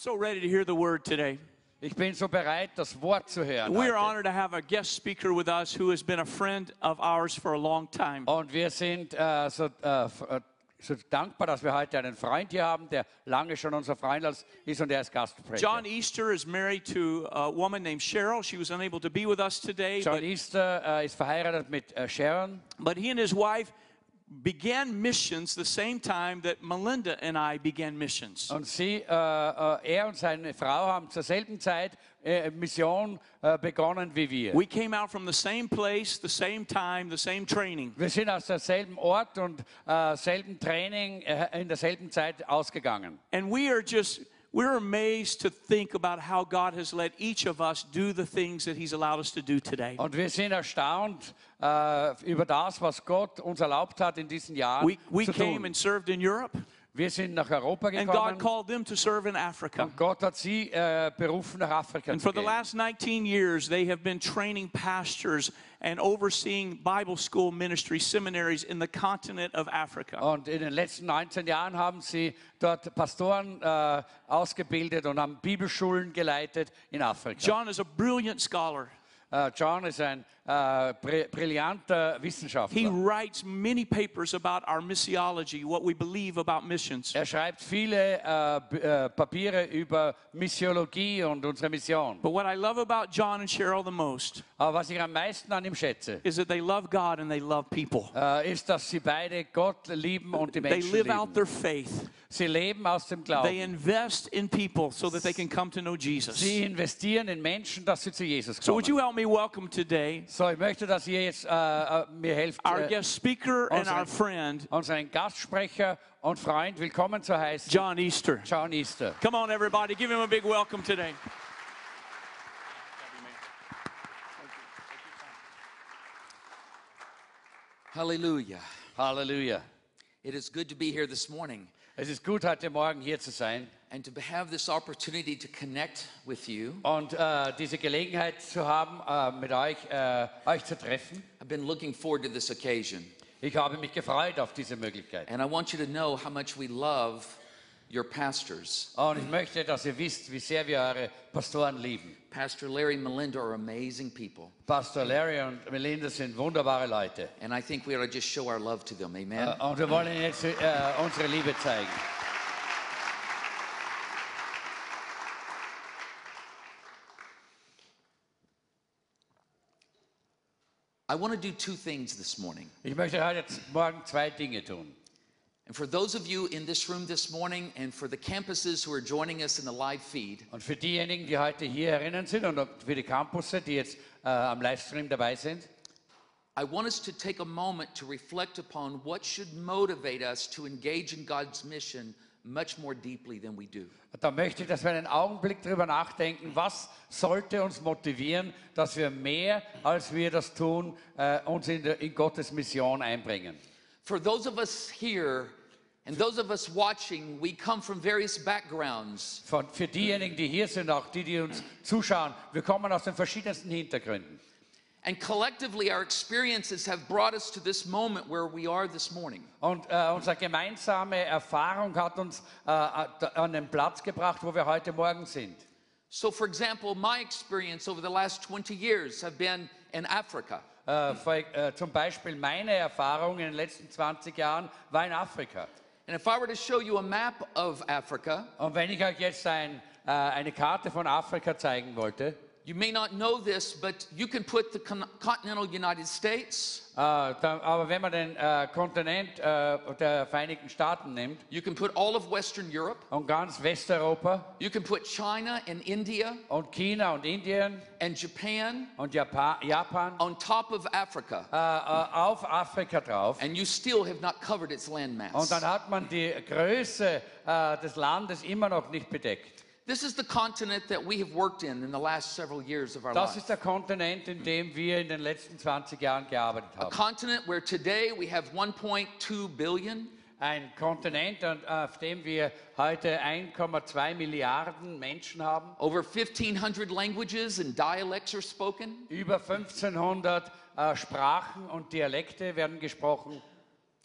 so ready to hear the word today. Ich bin so bereit, das Wort zu hören. We are honored to have a guest speaker with us who has been a friend of ours for a long time. Und wir sind äh, so, äh, so dankbar, dass wir heute einen Freund hier haben, der lange schon unser Freund ist und er ist Gastsprecher. John Easter is married to a woman named Cheryl. She was unable to be with us today, John Easter äh, ist verheiratet mit Sharon but he and his wife began missions the same time that Melinda and I began missions. und sie, äh, äh, er und seine Frau haben zur selben Zeit äh, Mission äh, begonnen wie wir. We came out from the same place, the same time, the same training. Wir sind aus derselben Ort und äh, selben Training in derselben Zeit ausgegangen. And we are just, we're amazed to think about how God has let each of us do the things that He's allowed us to do today. Und wir sind erstaunt äh, über das, was Gott uns erlaubt hat in diesen Jahren We, we zu came tun. and served in Europe, Wir sind nach Europa and God called them to serve in Africa. und Gott hat sie äh, berufen, nach Afrika And zu for the last 19 years, they have been training pastors and overseeing Bible school ministry seminaries in the continent of Africa. Und in den letzten 19 Jahren haben sie dort Pastoren äh, ausgebildet und haben Bibelschulen geleitet in Afrika. John is a brilliant scholar. Äh, John is ein äh, brillanter He writes many papers about our missiology, what we believe about missions. Er schreibt viele äh, äh, Papiere über Missiologie und unsere Mission. But what I love about John and Cheryl the most Aber was ich am meisten an ihm schätze, is that they love God and they love people. äh, ist, dass sie beide Gott lieben und die They Menschen live out their faith. Sie leben aus dem Glauben. They invest in people so that they can come to know Jesus. Sie investieren in Menschen, dass sie zu Jesus So would you kommen. help me welcome today So, ich möchte, dass ihr jetzt äh, äh, mir helft, our äh, guest speaker and unseren- our friend, unseren Gastsprecher und Freund willkommen zu heißen, John Easter. John Easter. Come on, everybody, give him a big welcome today. Hallelujah. Hallelujah. It is good to be here this morning Es ist gut, heute Morgen hier zu sein and to have this opportunity to connect with you. und äh, diese Gelegenheit zu haben, äh, mit euch, äh, euch zu treffen. I've been looking forward to this occasion, Ich habe mich gefreut auf diese Möglichkeit. and I want you to know how much we love your pastors. Und ich möchte, dass ihr wisst, wie sehr wir eure Pastoren lieben. Pastor Larry and Melinda are amazing people, Pastor Larry und Melinda sind wunderbare Leute. and I think we ought to just show our love to them. Amen. Äh, Und wir wollen jetzt äh, unsere Liebe zeigen. I want to do two things this morning. Ich möchte heute Morgen zwei Dinge tun. And for those of you in this room this morning, and for the campuses who are joining us in the live feed, Und für diejenigen, die heute hier herinnen sind und für die Campusse, die jetzt äh, am Livestream dabei sind, I want us to take a moment to reflect upon what should motivate us to engage in God's mission much more deeply than we do. da möchte ich, dass wir einen Augenblick darüber nachdenken, was sollte uns motivieren, dass wir mehr, als wir das tun, äh, uns in, der, in Gottes Mission einbringen. For those of us here and those of us watching, we come from various backgrounds. Von, für diejenigen, die hier sind, auch die, die uns zuschauen, wir kommen aus den verschiedensten Hintergründen. And collectively, our experiences have brought us to this moment where we are this morning. Und äh, unsere gemeinsame Erfahrung hat uns äh, an den Platz gebracht, wo wir heute Morgen sind. So, for example, my experience over the last 20 years have been in Africa. Äh, äh, zum Beispiel meine Erfahrung in den letzten 20 Jahren war in Afrika. And if I were to show you a map of Africa, Und wenn ich euch jetzt ein, äh, eine Karte von Afrika zeigen wollte, you may not know this, but you can put the continental United States, uh, äh, da, aber wenn man den äh, Kontinent äh, der Vereinigten Staaten nimmt you can put all of Western Europe, und ganz Westeuropa you can put China and India und China und Indien and Japan und Japan, Japan on top of Africa, äh, äh, auf Afrika drauf. and you still have not covered its landmass. Und dann hat man die Größe äh, des Landes immer noch nicht bedeckt. This is the continent that we have worked in in the last several years of our Das life. ist der Kontinent, in dem wir in den letzten 20 Jahren gearbeitet A haben. continent where today we have 1.2 billion, Ein Kontinent, an- auf dem wir heute 1,2 Milliarden Menschen haben. over 1,500 languages and dialects are spoken. Über 1500 äh, Sprachen und Dialekte werden gesprochen.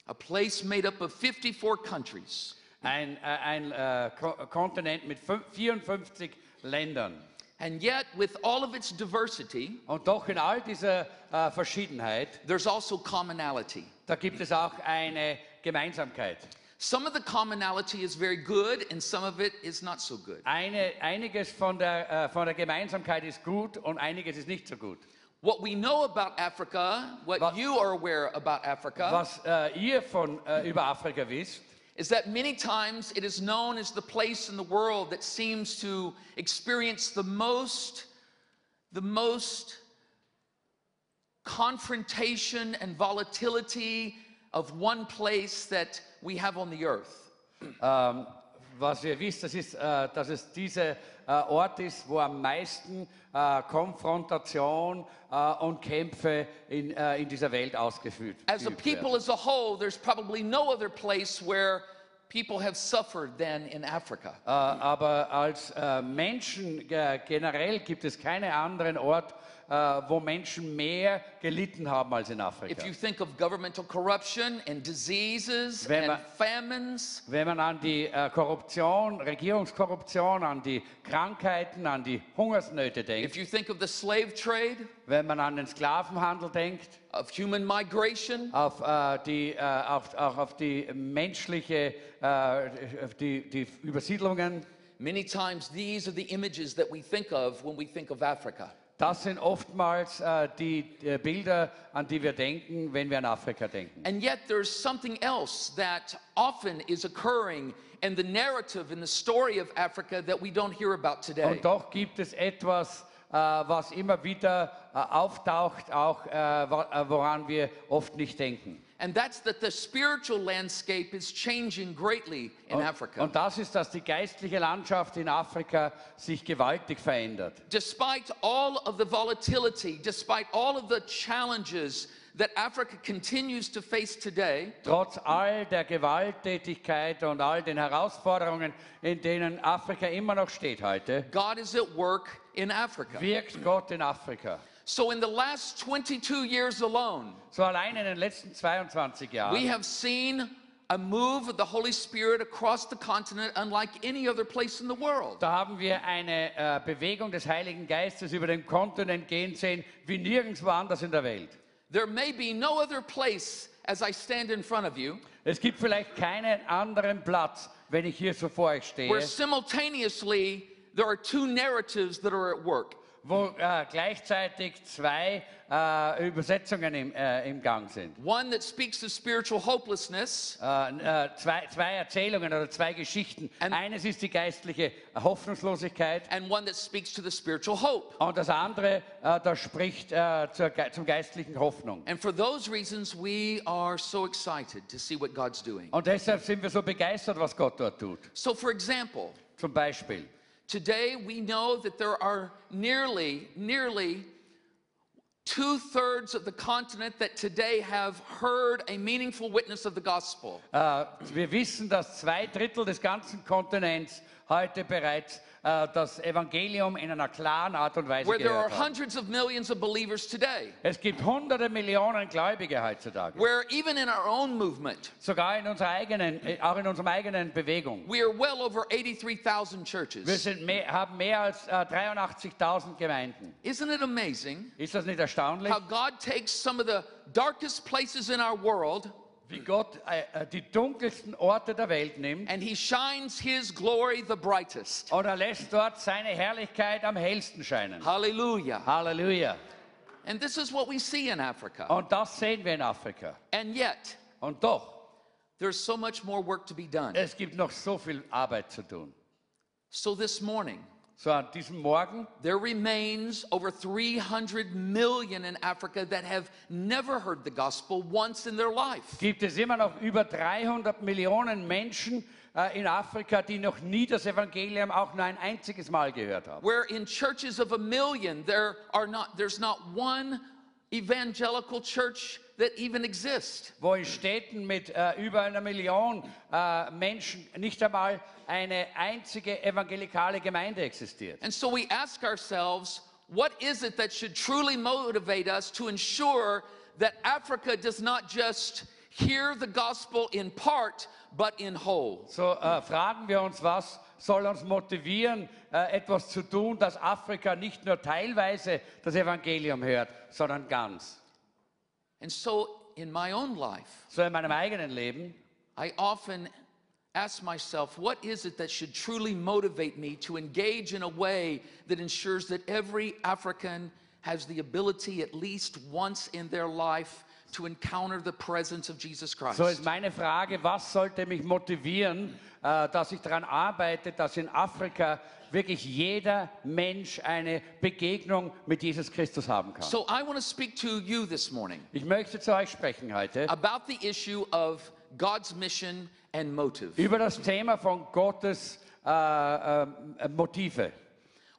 A place made up of 54 countries. Ein, äh, ein äh, Ko Kontinent mit fün- 54 Ländern. And yet, with all of its diversity, Und doch in all dieser äh, Verschiedenheit, there's also commonality. da gibt es auch eine Gemeinsamkeit. Some of the commonality is very good, and some of it is not so good. Eine, einiges von der, äh, von der Gemeinsamkeit ist gut und einiges ist nicht so gut. What we know about Africa, what Was- you are aware about Africa, Was äh, ihr von, äh, über Afrika wisst, is that many times it is known as the place in the world that seems to experience the most the most confrontation and volatility of one place that we have on the earth. ähm, was ihr wisst, das ist, äh, dass es dieser äh, Ort ist, wo am meisten äh, Konfrontation und Kämpfe in, in dieser Welt ausgeführt As a people werden. as a whole, there's probably no other place where people have suffered than in Africa. Aber als Menschen generell gibt es keinen anderen Ort, äh, wo Menschen mehr gelitten haben als in Afrika. If you think of governmental corruption and diseases Wenn and man- famines, Wenn man an die äh, Korruption, Regierungskorruption, an die Krankheiten, an die Hungersnöte if denkt, you think of the slave trade, wenn man an den Sklavenhandel denkt, of human migration, auf, äh, die, auf, auch auf die menschliche, auf die, die Übersiedlungen, many times these are the images that we think of when we think of Africa. Das sind oftmals äh, die äh, Bilder, an die wir denken, wenn wir an Afrika denken. And yet there's something else that often is occurring in the narrative, in the story of Africa that we don't hear about today. Und doch gibt es etwas, äh, was immer wieder äh, auftaucht, auch äh, äh, woran wir oft nicht denken. And that's that the spiritual landscape is changing greatly in Africa. Und das ist, dass die geistliche Landschaft in Afrika sich gewaltig verändert. Despite all of the volatility, despite all of the challenges that Africa continues to face today, Trotz all der Gewalttätigkeit und all den Herausforderungen, in denen Afrika immer noch steht heute, God is at work in Africa. wirkt Gott in Afrika. So, in the last 22 years alone, So allein in den letzten 22 we have seen a move of the Holy Spirit across the continent unlike any other place in the world. da haben wir eine äh, Bewegung des Heiligen Geistes über den Kontinent gehen sehen, wie nirgendwo anders in der Welt. There may be no other place as I stand in front of you Es gibt vielleicht keinen anderen Platz, wenn ich hier so vor euch stehe, where simultaneously there are two narratives that are at work. Wo äh, gleichzeitig zwei äh, Übersetzungen im, äh, im Gang sind. One that speaks of spiritual hopelessness, Äh, äh, zwei, zwei Erzählungen oder zwei Geschichten. And- Eines ist die geistliche Hoffnungslosigkeit and one that speaks to the spiritual hope. und das andere, äh, das spricht äh, zur, zum geistlichen Hoffnung. And for those reasons, we are so excited to see what God's doing. Und deshalb sind wir so begeistert, was Gott dort tut. So, for example, Zum Beispiel, today we know that there are nearly, nearly two thirds of the continent that today have heard a meaningful witness of the gospel. äh, wir wissen, dass zwei Drittel des ganzen Kontinents heute bereits das Evangelium in einer klaren Art und Weise Where there are hundreds of millions of believers today. Es gibt hunderte Millionen Gläubige heutzutage. Where even in our own movement, Sogar in unserer eigenen, äh, auch in unserer eigenen Bewegung. we are well over 83,000 Wir churches. sind mehr, haben mehr als äh, 83.000 Gemeinden. Isn't it amazing Ist das nicht erstaunlich, how God takes some of the darkest places in our world wie Gott äh, äh, die dunkelsten Orte der Welt nimmt and He shines His glory the brightest? und er lässt dort seine Herrlichkeit am hellsten scheinen? Hallelujah. Halleluja. And this is what we see in Africa. Und das sehen wir in Afrika. And yet, Und doch, there's so much more work to be done. es gibt noch so viel Arbeit zu tun. So this morning, So uh, an diesem Morgen there remains over 300 million in Africa that have never heard the gospel once in their life. gibt es immer noch über 300 Millionen Menschen äh, in Afrika, die noch nie das Evangelium auch nur ein einziges Mal gehört haben. Where in churches of a million, there are not, there's not one evangelical church that even exists. wo in Städten mit äh, über einer Million äh, Menschen nicht einmal eine einzige evangelikale Gemeinde existiert. And so we ask ourselves, what is it that should truly motivate us to ensure that Africa does not just hear the gospel in part, but in whole. So äh, fragen wir uns, was soll uns motivieren, äh, etwas zu tun, dass Afrika nicht nur teilweise das Evangelium hört, sondern ganz. And so in my own life, So in meinem eigenen Leben I often ask myself, what is it that should truly motivate me to engage in a way that ensures that every African has the ability, at least once in their life, to encounter the presence of Jesus Christ? So ist meine Frage, was sollte mich motivieren, äh, dass ich daran arbeite, dass in Afrika wirklich jeder Mensch eine Begegnung mit Jesus Christus haben kann. So I want to speak to you this morning Ich möchte zu euch sprechen heute about the issue of God's mission and motive. über das Thema von Gottes äh, äh, Motive.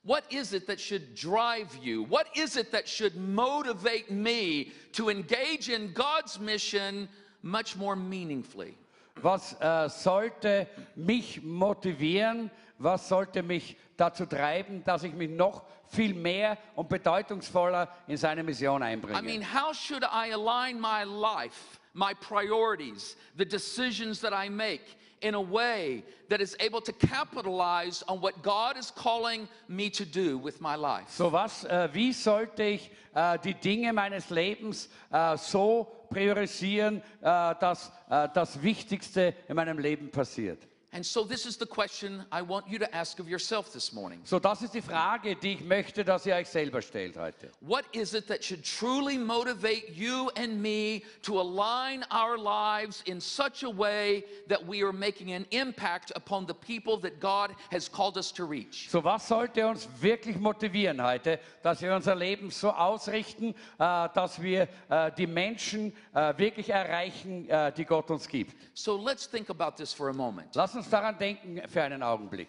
What is it that should drive you? What is it that should motivate me to engage in God's mission much more meaningfully? Was äh, sollte mich motivieren? Was sollte mich dazu treiben, dass ich mich noch viel mehr und bedeutungsvoller in seine Mission einbringe? I mean, how should I align my life, my priorities, the decisions that I make in a way that is able to capitalize on what God is calling me to do with my life? So was, äh, wie sollte ich äh, die Dinge meines Lebens äh, so priorisieren, äh, dass äh, das Wichtigste in meinem Leben passiert? And so, this is the question I want you to ask of yourself this morning. So, das ist die Frage, die ich möchte, dass ihr euch selber stellt heute. What is it that should truly motivate you and me to align our lives in such a way that we are making an impact upon the people that God has called us to reach? So, was sollte uns wirklich motivieren heute, dass wir unser Leben so ausrichten, äh, dass wir äh, die Menschen äh, wirklich erreichen, äh, die Gott uns gibt? So let's think about this for a moment. Lass uns daran denken für einen Augenblick.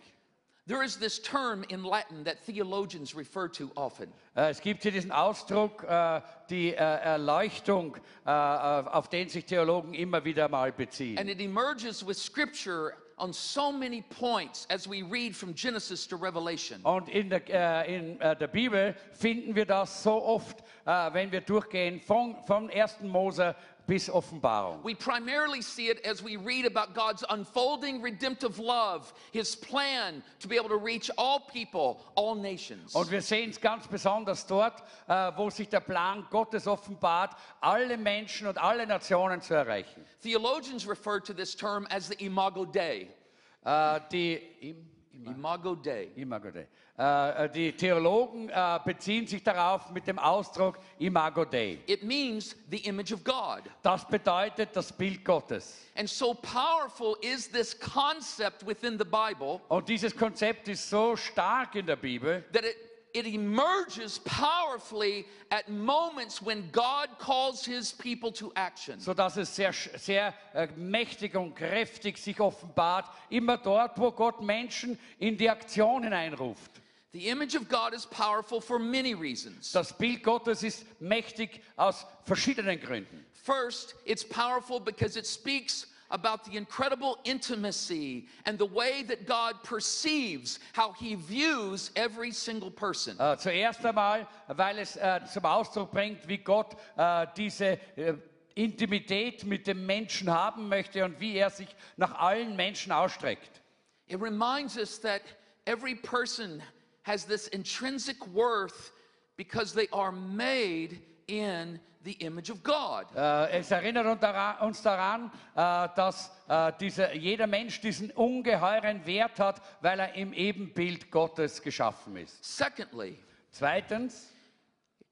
There is this term in Latin that theologians refer to often. Äh, Es gibt hier diesen Ausdruck, äh, die äh, Erleuchtung, äh, auf den sich Theologen immer wieder mal beziehen. And it emerges with scripture on so many points as we read from Genesis to Revelation. Und in der, äh, in äh, der Bibel finden wir das so oft, äh, wenn wir durchgehen, von, vom 1. Mose bis Offenbarung. We primarily see it as we read about God's unfolding redemptive love, his plan to be able to reach all people, all nations. Und wir sehen es ganz besonders dort, äh, wo sich der Plan Gottes offenbart, alle Menschen und alle Nationen zu erreichen. Theologians refer to this term as the Imago Dei. Äh, die, Imago Dei. Imago Dei. Äh, die Theologen äh, beziehen sich darauf mit dem Ausdruck Imago Dei. It means the image of God. Das bedeutet das Bild Gottes. And so powerful is this concept within the Bible Und dieses Konzept ist so stark in der Bibel, that it, it emerges powerfully at moments when God calls his people to action. sodass es sehr, sehr äh, mächtig und kräftig sich offenbart, immer dort, wo Gott Menschen in die Aktion hineinruft. The image of God is powerful for many reasons. Das Bild Gottes ist mächtig aus verschiedenen Gründen. First, it's powerful because it speaks about the incredible intimacy and the way that God perceives how he views every single person. Äh, zuerst einmal, weil es äh, zum Ausdruck bringt, wie Gott äh, diese äh, Intimität mit dem Menschen haben möchte und wie er sich nach allen Menschen ausstreckt. It reminds us that every person has this intrinsic worth because they are made in the image of God. Äh, es erinnert uns daran, äh, dass äh, dieser, jeder Mensch diesen ungeheuren Wert hat, weil er im Ebenbild Gottes geschaffen ist. Secondly, Zweitens,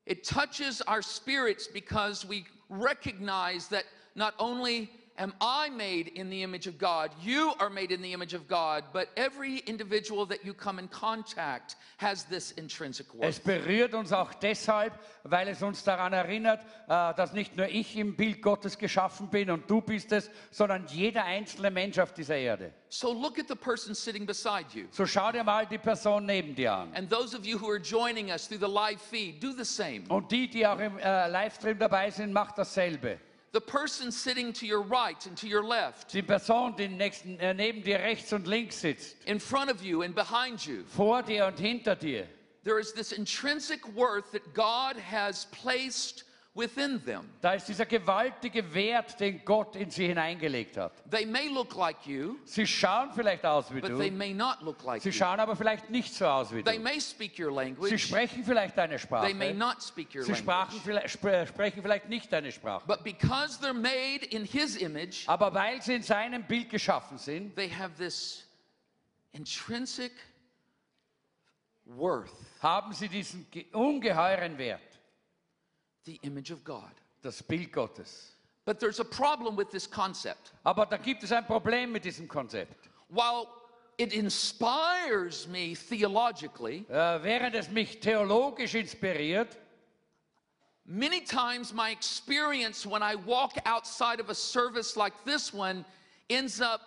it touches our spirits because we recognize that not only am I made in the image of God, you are made in the image of God, but every individual that you come in contact has this intrinsic es worth. berührt uns auch deshalb, weil es uns daran erinnert, äh, dass nicht nur ich im Bild Gottes geschaffen bin und du bist es, sondern jeder einzelne Mensch auf dieser Erde. So look at the person sitting beside you. So schau dir mal die Person neben dir an. And those of you who are joining us through the live feed, do the same. Und die, die auch im äh, Livestream dabei sind, macht dasselbe. The person sitting to your right and to your left, Die Person, die nächsten, äh, neben dir rechts und links sitzt, in front of you and behind you, vor dir und hinter dir, there is this intrinsic worth that God has placed within them. Da ist dieser gewaltige Wert, den Gott in sie hineingelegt hat. They may look like you, Sie schauen vielleicht aus wie but they du, may not look like sie you. schauen aber vielleicht nicht so aus wie They du. may speak your Sie language, sprechen vielleicht deine they may Sprache, not speak your sie sprachen language. vielleicht, spre- sprechen vielleicht nicht deine Sprache. But because they're made in His image, Aber weil sie in seinem Bild geschaffen sind, they have this intrinsic worth, haben sie diesen ge- ungeheuren Wert, the image of God. das Bild Gottes. But there's a problem with this concept. Aber da gibt es ein Problem mit diesem Konzept. While it inspires me theologically, Äh, während es mich theologisch inspiriert, many times my experience when I walk outside of a service like this one ends up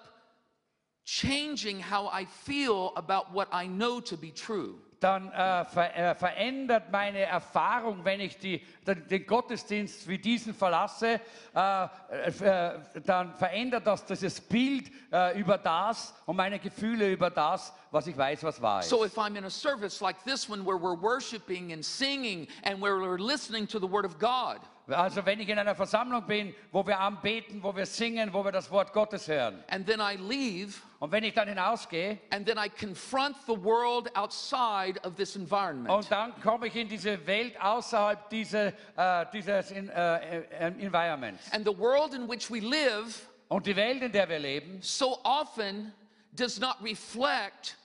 changing how I feel about what I know to be true. Dann äh, ver äh, verändert meine Erfahrung, wenn ich die, den, den Gottesdienst wie diesen verlasse, äh, äh, dann verändert das dieses Bild äh, über das und meine Gefühle über das, was ich weiß, was wahr ist. So if I'm in a service like this one where we're worshiping and singing and where we're listening to the Word of God, Also wenn ich in einer Versammlung bin, wo wir anbeten, wo wir singen, wo wir das Wort Gottes hören and then I leave und wenn ich dann hinausgehe and then I confront the world outside of this environment. und dann komme ich in diese Welt außerhalb dieser, äh, dieses in, äh, äh Environments. And the world in which we live Und die Welt, in der wir leben, so often does not reflect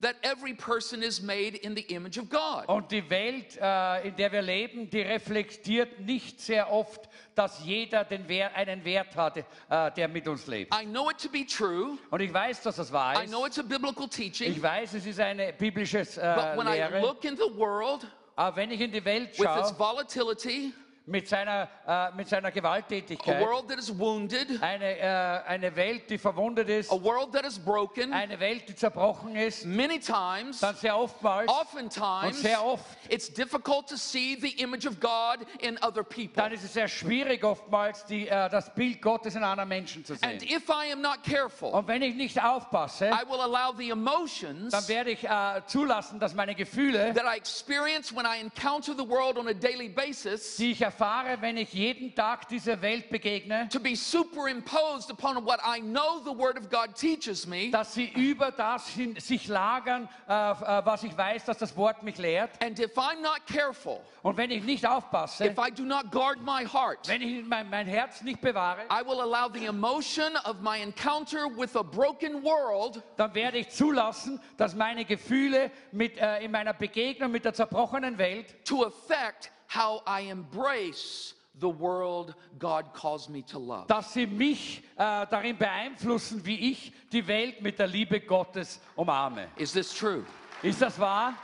that every person is made in the image of God. Und die Welt, äh, in der wir leben, die reflektiert nicht sehr oft, dass jeder den Wert, einen Wert hat, äh, der mit uns lebt. I know it to be true. Und ich weiß, dass das wahr I know ist. it's a biblical teaching. Ich weiß, es ist eine biblische äh, But äh, when I Lehre. look in the world Aber wenn ich in die Welt with its schaue, volatility, mit seiner, äh, mit seiner a Gewalttätigkeit, world that is wounded, eine, äh, eine Welt, die verwundet ist, a world that is broken, eine Welt, die zerbrochen ist, many times, dann sehr oftmals, oftentimes, und sehr oft, it's difficult to see the image of God in other people. dann ist es sehr schwierig oftmals, die, äh, das Bild Gottes in anderen Menschen zu And sehen. if I am not careful, Und wenn ich nicht aufpasse, I will allow the emotions dann werde ich äh, zulassen, dass meine Gefühle, that I experience when I encounter the world on a daily basis die ich erfahre, wenn ich jeden Tag dieser Welt begegne, to be superimposed upon what I know the Word of God teaches me. dass sie über das hin, sich lagern, äh, äh, was ich weiß, dass das Wort mich lehrt. And if I'm not careful, Und wenn ich nicht aufpasse, if I do not guard my heart, wenn ich mein, mein Herz nicht bewahre, I will allow the emotion of my encounter with a broken world dann werde ich zulassen, dass meine Gefühle mit, äh, in meiner Begegnung mit der zerbrochenen Welt, to affect how I embrace the world God calls me to love. dass sie mich äh, darin beeinflussen, wie ich die Welt mit der Liebe Gottes umarme. Is this true? Ist das wahr?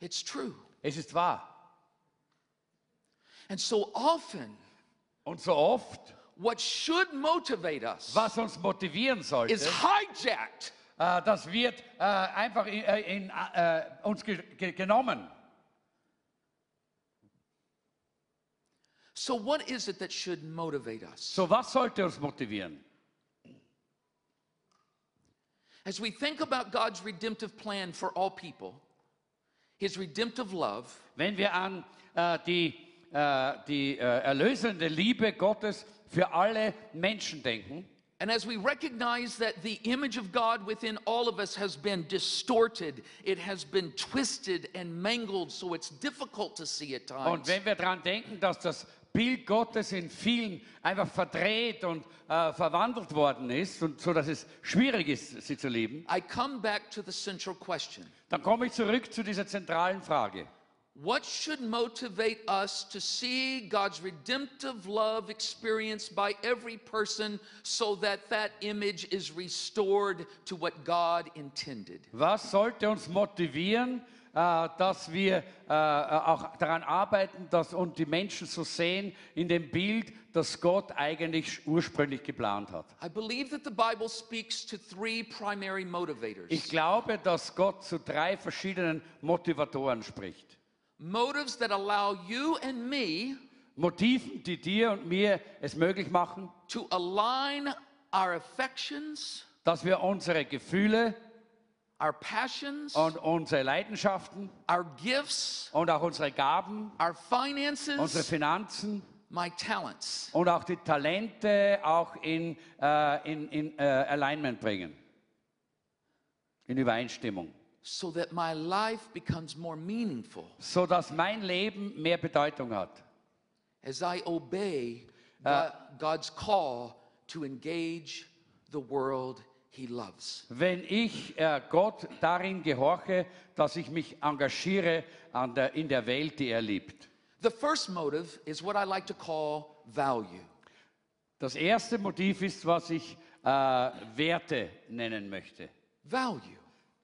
It's true. Es ist wahr. And so often, Und so oft, what should motivate us was uns motivieren sollte, is hijacked das wird äh, einfach in, äh, in äh, uns ge ge genommen. So, what is it that should motivate us? So, was sollte uns motivieren? As we think about God's redemptive plan for all people, His redemptive love, Wenn wir an äh, die, äh, die äh, erlösende Liebe Gottes für alle Menschen denken, and as we recognize that the image of God within all of us has been distorted, it has been twisted and mangled, so it's difficult to see at und times. wenn wir daran denken, dass das Bild Gottes in vielen einfach verdreht und äh, verwandelt worden ist, und so dass es schwierig ist, sie zu lieben, I come back to the central question dann komme ich zurück zu dieser zentralen Frage. What should motivate us to see God's redemptive love experienced by every person so that that image is restored to what God intended? Was sollte uns motivieren, äh, dass wir äh, äh auch daran arbeiten, dass und die Menschen so sehen in dem Bild, das Gott eigentlich ursprünglich geplant hat? I believe that the Bible speaks to three primary motivators. Ich glaube, dass Gott zu drei verschiedenen Motivatoren spricht. Motives that allow you and me Motiven, die dir und mir es möglich machen, to align our affections, dass wir unsere Gefühle, our passions, und unsere Leidenschaften our gifts, und auch unsere Gaben, our unsere finances, Finanzen my talents. und auch die Talente auch in, äh, in, in äh, Alignment bringen, in Übereinstimmung, so that my life becomes more meaningful so dass mein Leben mehr Bedeutung hat. as I obey God- God's call to engage the world He loves. Wenn ich äh, Gott darin gehorche, dass ich mich engagiere der, in der Welt, die er liebt. The first motive is what I like to call value. Das erste Motiv ist, was ich äh, Werte nennen möchte. Value.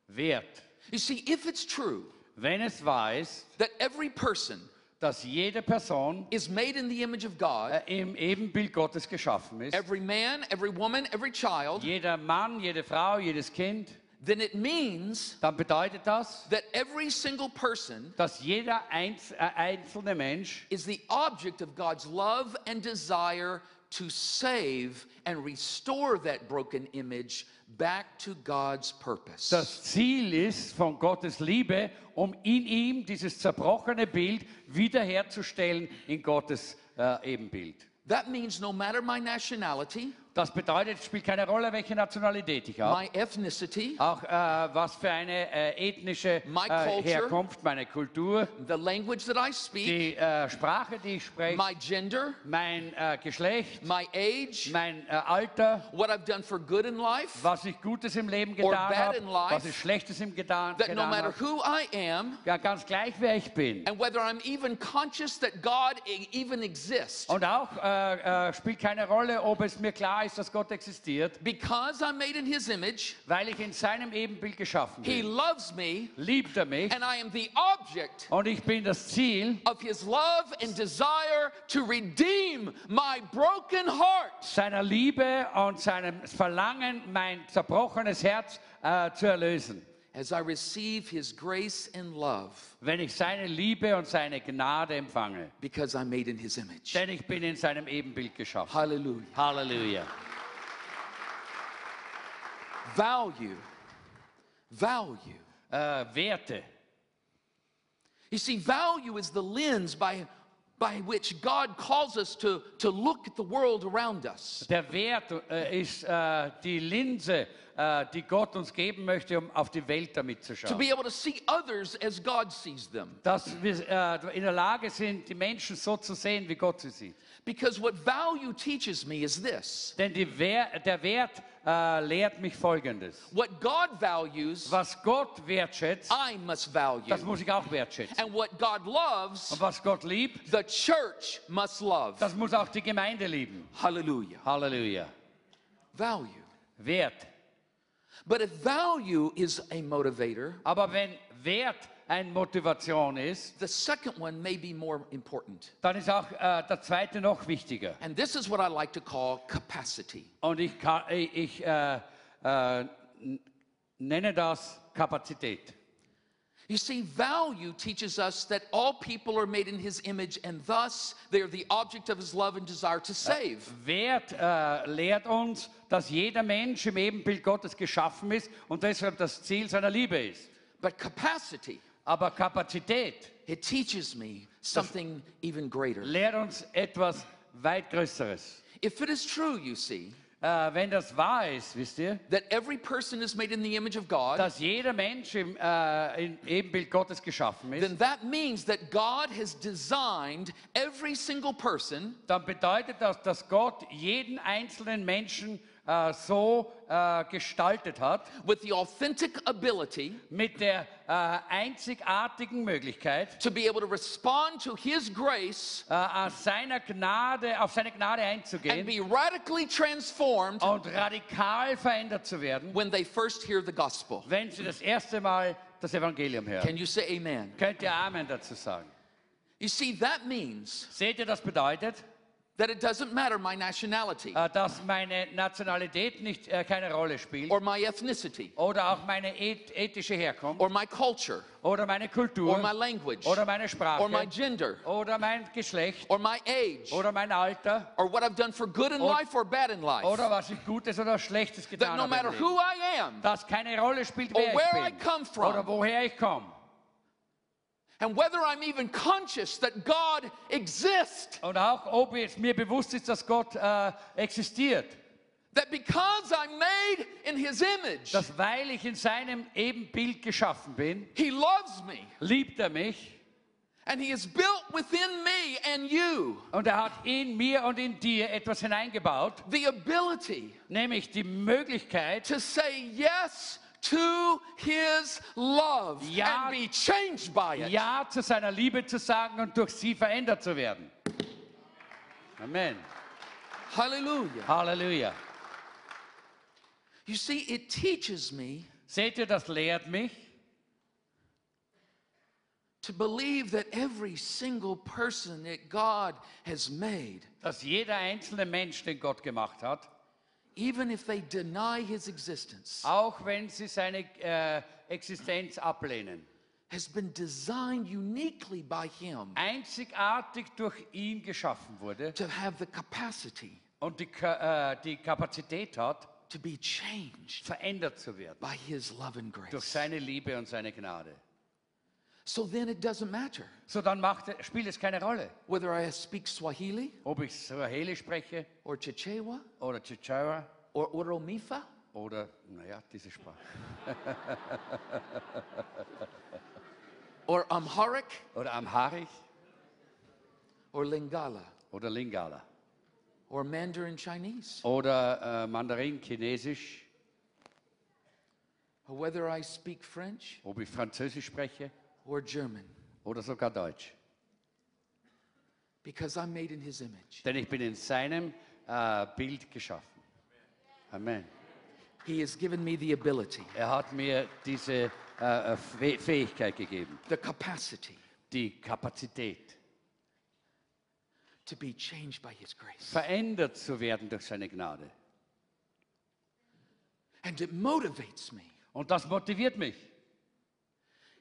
Wert. You see, if it's true Wenn es ist, that every person dass jede Person is made in the image of God, äh, im Ebenbild Gottes geschaffen ist, every man, every woman, every child, jeder Mann, jede Frau, jedes Kind, then it means dann bedeutet das, that every single person dass jeder äh, einzelne Mensch is the object of God's love and desire to save and restore that broken image back to God's purpose. das Ziel ist von Gottes Liebe, um in ihm dieses zerbrochene Bild wiederherzustellen in Gottes äh, Ebenbild. That means no matter my nationality, Das bedeutet, es spielt keine Rolle, welche Nationalität ich habe. my ethnicity, Auch äh, was für eine äh, ethnische My äh, culture. Herkunft, meine Kultur, the language that I speak, die äh, Sprache, die ich spreche, my gender, mein äh, Geschlecht, my age, mein äh, Alter, what I've done for good in life, was ich Gutes im Leben getan habe, in life, was ich Schlechtes im getan, that no getan matter habe. who I am, Ja, ganz gleich, wer ich bin. and whether I'm even conscious that God e- even exists, Und auch äh, äh, spielt keine Rolle, ob es mir klar ist, dass Gott existiert, because I'm made in His image, weil ich in seinem Ebenbild geschaffen He bin. loves me, Liebt er mich and I am the object und ich bin das Ziel of His love and desire to redeem my broken heart. seiner Liebe und seinem Verlangen, mein zerbrochenes Herz äh, zu erlösen. As I receive His grace and love, Wenn ich seine Liebe und seine Gnade empfange. because I'm made in His image. Denn ich bin in seinem Ebenbild geschaffen. Hallelujah. Hallelujah. Value. Value. Äh, Werte. You see, value is the lens by, by which God calls us to, to look at the world around us. Der Wert äh, ist äh, die Linse, äh, die Gott uns geben möchte, um auf die Welt damit zu schauen. To be able to see others as God sees them. Dass wir äh, in der Lage sind, die Menschen so zu sehen, wie Gott sie sieht. Because what value teaches me is this Denn die Wer der Wert äh, lehrt mich Folgendes. what God values, Was Gott wertschätzt, I must value. das muss ich auch wertschätzen. And what God loves, Und was Gott liebt, the church must love. das muss auch die Gemeinde lieben. Hallelujah. Halleluja. Value. Wert. But if value is a motivator, Aber wenn Wert eine Motivation ist, the second one may be more important. dann ist auch äh, der zweite noch wichtiger. And this is what I like to call capacity. Und ich, kann, ich, ich äh, äh, n- nenne das Kapazität. You see, value teaches us that all people are made in his image and thus they are the object of his love and desire to äh, save. Wert äh, lehrt uns, dass jeder Mensch im Ebenbild Gottes geschaffen ist und deshalb das Ziel seiner Liebe ist. But capacity, Aber Kapazität it teaches me something even greater. lehrt uns etwas weit Größeres. If it is true, you see, Äh, wenn das wahr ist, wisst ihr, that every person is made in the image of God, dass jeder Mensch im, äh, im Ebenbild Gottes geschaffen ist, then that means that God has designed every single person dann bedeutet das, dass Gott jeden einzelnen Menschen äh, so äh, gestaltet hat, with the authentic ability mit der äh, einzigartigen Möglichkeit, to be able to respond to his grace aus seiner Gnade, auf seine Gnade and einzugehen be radically transformed und radikal verändert zu werden, when they first hear the gospel. wenn sie das erste Mal das Evangelium hören. Can you say amen? Könnt ihr Amen dazu sagen? You see, that means Seht ihr, das bedeutet, that it doesn't matter my nationality. Äh, dass meine Nationalität nicht, äh, keine Rolle spielt. Or my ethnicity. Oder auch meine eth ethische Herkunft. Or my culture. Oder meine Kultur. Or my language. Oder meine or my gender. Oder mein Geschlecht. Or my age. Oder mein Alter. Or what I've done for good in life or bad in life. oder was ich Gutes oder Schlechtes That no matter who I am Dass keine Rolle spielt, or where I ich bin come from. oder woher ich komme. And whether I'm even conscious that God exists, Und auch, ob es mir bewusst ist, dass Gott äh, existiert. that because I'm made in His image, Dass weil ich in seinem Ebenbild geschaffen bin, He loves me. liebt er mich. And He has built within me and you und er hat in mir und in dir etwas hineingebaut, the ability nämlich die Möglichkeit, to say yes to His love Ja. and be changed by it. Ja zu seiner Liebe zu sagen und durch sie verändert zu werden. Amen. Hallelujah. Halleluja. You see, it teaches me Seht ihr, das lehrt mich, to believe that every single person that God has made, dass jeder einzelne Mensch, den Gott gemacht hat, even if they deny His existence, auch wenn sie seine äh, Existenz ablehnen, has been designed uniquely by Him einzigartig durch ihn geschaffen wurde to have the capacity und die, äh, die Kapazität hat, to be changed verändert zu werden by His love and durch grace. seine Liebe und seine Gnade. So then it doesn't matter. So dann macht, spielt es keine Rolle, whether I speak Swahili ob ich Swahili spreche or Chichewa oder Chichawa or Oromifa. oder, naja, diese Sprache. or Amharic Oder Amharisch or Lingala. Oder Lingala. or Mandarin Chinese. Oder äh, Mandarin, Chinesisch, or whether I speak French ob ich Französisch spreche or German oder sogar Deutsch. because I'm made in His image. Denn ich bin in seinem äh, Bild geschaffen. Amen. He has given me the ability, Er hat mir diese äh, Fäh- Fähigkeit gegeben, the capacity die Kapazität, to be changed by His grace. verändert zu werden durch seine Gnade. And it motivates me. Und das motiviert mich.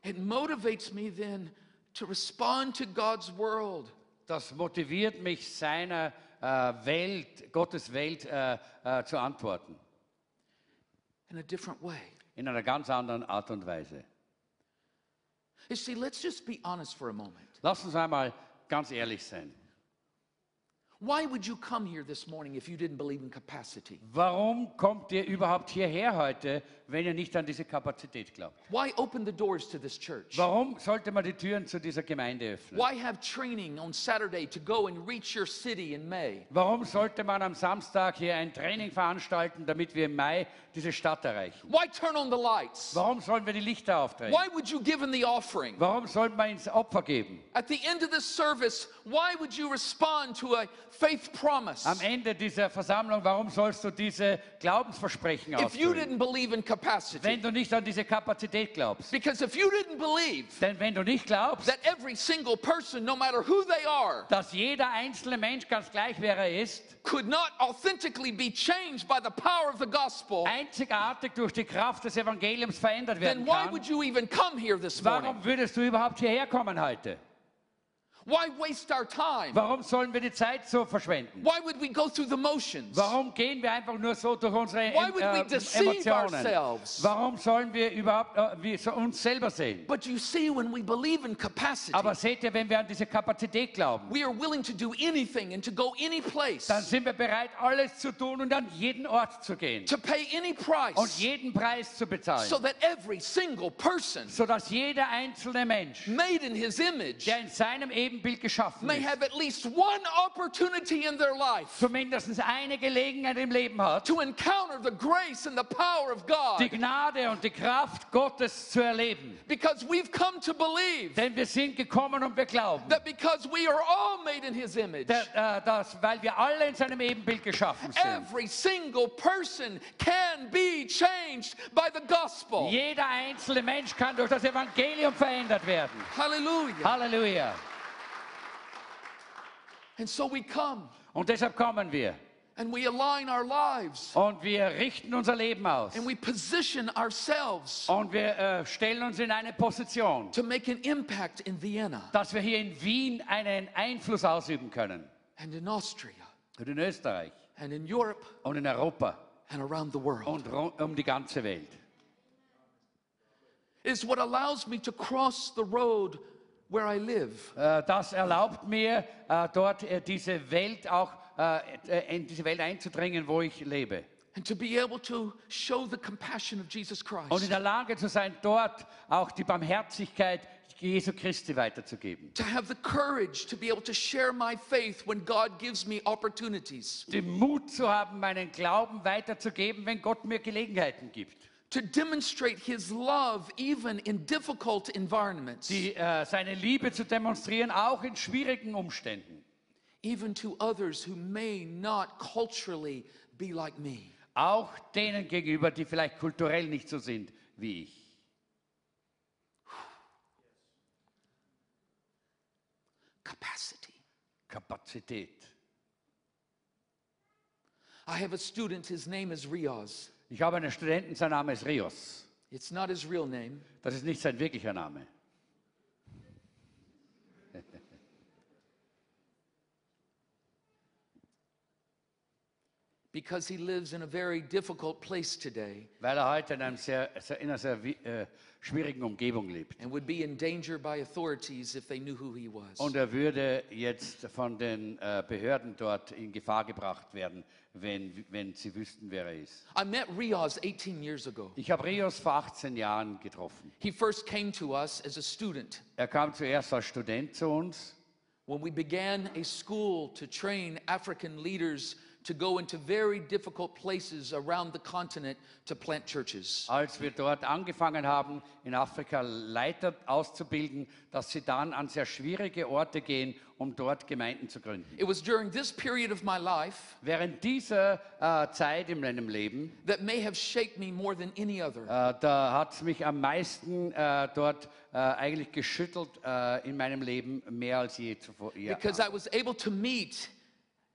It motivates me then to respond to God's world Das motiviert mich, seiner äh, Welt, Gottes Welt äh, äh, zu antworten. in a different way. In einer ganz anderen Art und Weise. You see, let's just be honest for a moment. Lass uns einmal ganz ehrlich sein. Why would you come here this morning if you didn't believe in capacity? Warum kommt ihr überhaupt hierher heute, wenn ihr nicht an diese Kapazität glaubt? Why open the doors to this church? Warum sollte man die Türen zu dieser Gemeinde öffnen? Why have training on Saturday to go and reach your city in May? Warum sollte man am Samstag hier ein Training veranstalten, damit wir im Mai diese Stadt erreichen? Why turn on the lights? Warum sollen wir die Lichter aufdrehen? Why would you give in the offering? Warum sollen wir ins Opfer geben? At the end of this service, why would you respond to a faith promise? Am Ende dieser Versammlung, warum sollst du diese Glaubensversprechen If you didn't believe in capacity. Wenn du nicht an diese Kapazität glaubst. Because if you didn't believe Denn wenn du nicht glaubst, that every single person, no matter who they are, dass jeder einzelne Mensch ganz gleich wer er ist, could not authentically be changed by the power of the gospel, einzigartig durch die Kraft des Evangeliums verändert werden then why kann, would you even come here this morning? warum würdest du überhaupt hierher kommen heute? Why waste our time? Warum sollen wir die Zeit so verschwenden? Why would we go through the motions? Warum gehen wir einfach nur so durch unsere Why would we em- äh, deceive Emotionen? ourselves? Warum sollen wir überhaupt äh, wir so uns selber sehen? But you see, when we believe in capacity, Aber seht ihr, wenn wir an diese Kapazität glauben, we are willing to do anything and to go any place, dann sind wir bereit, alles zu tun und an jeden Ort zu gehen to pay any und price, jeden Preis zu bezahlen, so that every single person sodass jeder einzelne Mensch, made in his image der in seinem Ebenbild geschaffen may have at least one opportunity in their life zumindest eine Gelegenheit im Leben hat, to encounter the grace and the power of God. die Gnade und die Kraft Gottes zu erleben. Because we've come to believe Denn wir sind gekommen und wir glauben, that because we are all made in His image, da- äh, dass, weil wir alle in seinem Ebenbild geschaffen sind, every single person can be changed by the gospel. jeder einzelne Mensch kann durch das Evangelium verändert werden. Hallelujah. Halleluja. And so we come Und deshalb kommen wir. and we align our lives Und wir richten unser Leben aus. and we position ourselves Und wir äh, stellen uns in eine Position, to make an impact in Vienna dass wir hier in Wien einen Einfluss ausüben können. and in Austria Und in Österreich and in Europe und in Europa and around the world. und um die ganze Welt. It's what allows me to cross the road where I live. Äh, Das erlaubt mir, äh, dort äh, diese Welt auch in diese Welt einzudringen, wo ich lebe. And to be able to show the compassion of Jesus Und in Christ. der Lage zu sein, dort auch die Barmherzigkeit Jesu Christi weiterzugeben. To have the courage to be able to share my faith when God gives me opportunities. Den Mut zu haben, meinen Glauben weiterzugeben, wenn Gott mir Gelegenheiten gibt. To demonstrate His love even in difficult environments. Die, äh, seine Liebe zu demonstrieren, auch in schwierigen Umständen. Even to others who may not culturally be like me. Auch denen gegenüber, die vielleicht kulturell nicht so sind wie ich. Capacity. Kapazität. I have a student, his name is Riaz. Ich habe einen Studenten, sein Name ist Rios. It's not his real name. Das ist nicht sein wirklicher Name. because he lives in a very difficult place today Weil er heute in, einem sehr, in einer sehr äh, schwierigen Umgebung lebt. and would be in danger by authorities if they knew who he was. Und er würde jetzt von den äh, Behörden dort in Gefahr gebracht werden, wenn, wenn sie wüssten, wer er ist. I met Riaz 18 years ago. Ich habe Rios vor 18 Jahren getroffen. He first came to us as a student Er kam zuerst als Student zu uns. when we began a school to train African leaders to go into very difficult places around the continent to plant churches. als wir dort angefangen haben, in Afrika Leiter auszubilden, dass sie dann an sehr schwierige Orte gehen, um dort Gemeinden zu gründen. It was during this period of my life Während dieser äh, Zeit in meinem Leben, that may have shaped me more than any other. äh, da hat es mich am meisten äh, dort eigentlich geschüttelt in meinem Leben, mehr als je zuvor. Because I was able to meet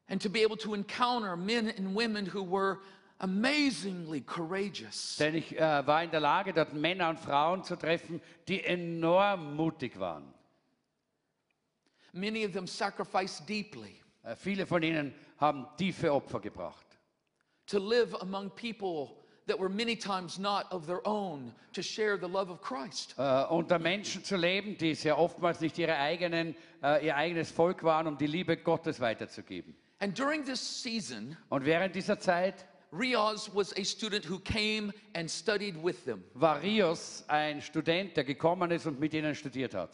and to be able to encounter men and women who were amazingly courageous. Denn ich äh, war in der Lage, dort Männer und Frauen zu treffen, die enorm mutig waren. Many of them sacrificed deeply Äh, viele von ihnen haben tiefe Opfer gebracht. to live among people that were many times not of their own to share the love of Christ. äh, unter Menschen zu leben, die sehr oftmals nicht ihre eigenen, äh, ihr eigenes Volk waren, um die Liebe Gottes weiterzugeben. And during this season, Und während dieser Zeit Riaz was a student who came and studied with them. war Rios ein Student, der gekommen ist und mit ihnen studiert hat.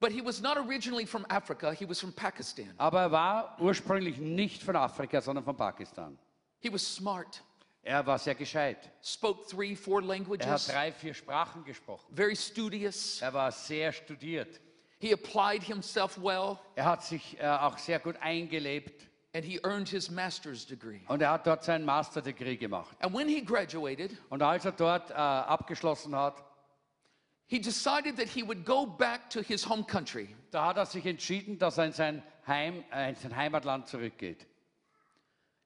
But he was not originally from Africa, he was from Pakistan. Aber er war ursprünglich nicht von Afrika, sondern von Pakistan. He was smart, Er war sehr gescheit. spoke three, four Er hat languages, drei, vier Sprachen gesprochen. very studious. Er war sehr studiert. He applied himself well, Er hat sich äh, auch sehr gut eingelebt and he earned his master's degree. und er hat dort sein Master Degree gemacht. And when he graduated, Und als er dort äh, abgeschlossen hat, he decided that he would go back to his home country. da hat er sich entschieden, dass er in sein, Heim, äh, in sein Heimatland zurückgeht.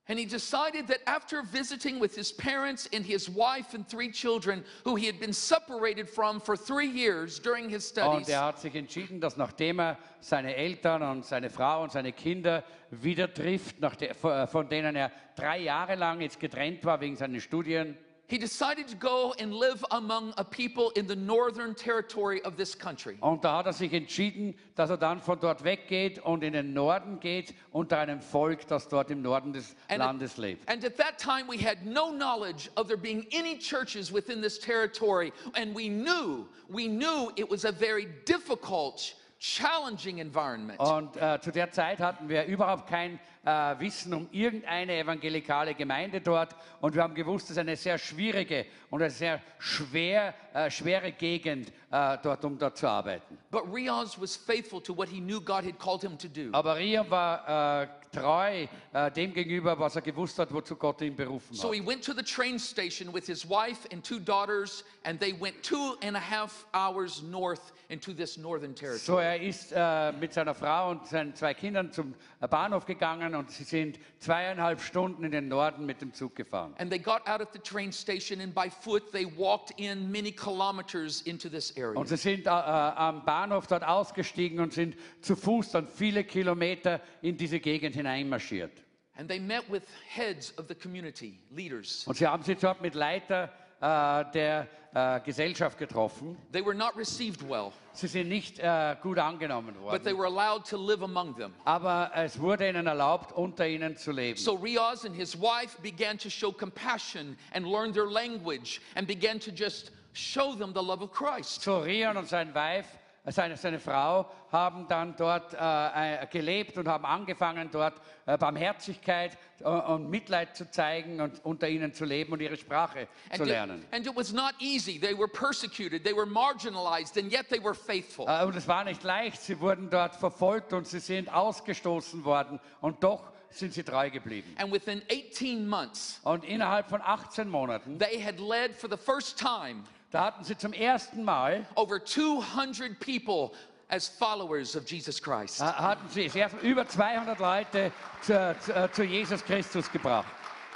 And he decided that after visiting with his parents and his wife and three children, who he had been separated from for three years during his Und studies, er hat sich entschieden, dass nachdem er seine Eltern und seine Frau und seine Kinder wieder trifft, nach der, von denen er drei Jahre lang jetzt getrennt war wegen seinen Studien, he decided to go and live among a people in the northern territory of this country. Und da hat er sich entschieden, dass er dann von dort weggeht und in den Norden geht, unter einem Volk, das dort im Norden des And Landes lebt. and at that time, we had no knowledge of there being any churches within this territory. And we knew, we knew it was a very difficult, challenging environment. Und äh, zu der Zeit hatten wir überhaupt kein äh, Wissen um irgendeine evangelikale Gemeinde dort. Und wir haben gewusst, es ist eine sehr schwierige und eine sehr schwer, äh, schwere Gegend äh, dort, um dort zu arbeiten. But Riaz was faithful to what he knew God had called him to do. Aber Ria war äh, treu äh, dem gegenüber, was er gewusst hat, wozu Gott ihn berufen So hat. he went to the train station with his wife and two daughters, and they went two and a half hours north into this northern territory. So, er ist äh, mit seiner Frau und seinen zwei Kindern zum äh, Bahnhof gegangen und sie sind zweieinhalb Stunden in den Norden mit dem Zug gefahren. And they got out at the train station, and by foot they walked in many kilometers into this area. Und sie sind äh, äh, am Bahnhof dort ausgestiegen und sind zu Fuß dann viele Kilometer in diese Gegend hineinmarschiert. And they met with heads of the community, leaders. Und sie haben sich dort mit Leiter äh, der äh, Gesellschaft getroffen. They were not received well, Sie sind nicht äh, gut angenommen but they worden. were allowed to live among them. Aber es wurde ihnen erlaubt, unter ihnen zu leben. So Riaz and his wife began to show compassion and learn their language and began to just show them the love of Christ. So Rian und sein Weib, seine, seine Frau haben dann dort äh, äh, gelebt und haben angefangen, dort äh, Barmherzigkeit äh, und Mitleid zu zeigen und unter ihnen zu leben und ihre Sprache zu And it, lernen. and it was not easy. They were persecuted, they were marginalized, and yet they were faithful. Äh, Und es war nicht leicht, sie wurden dort verfolgt und sie sind ausgestoßen worden und doch sind sie treu geblieben. And within 18 months, Und innerhalb von 18 Monaten, they had led for the first time da hatten sie zum ersten Mal over 200 people as followers of Jesus Christ. hatten sie, über 200 Leute zu, zu, äh, zu Jesus Christus gebracht.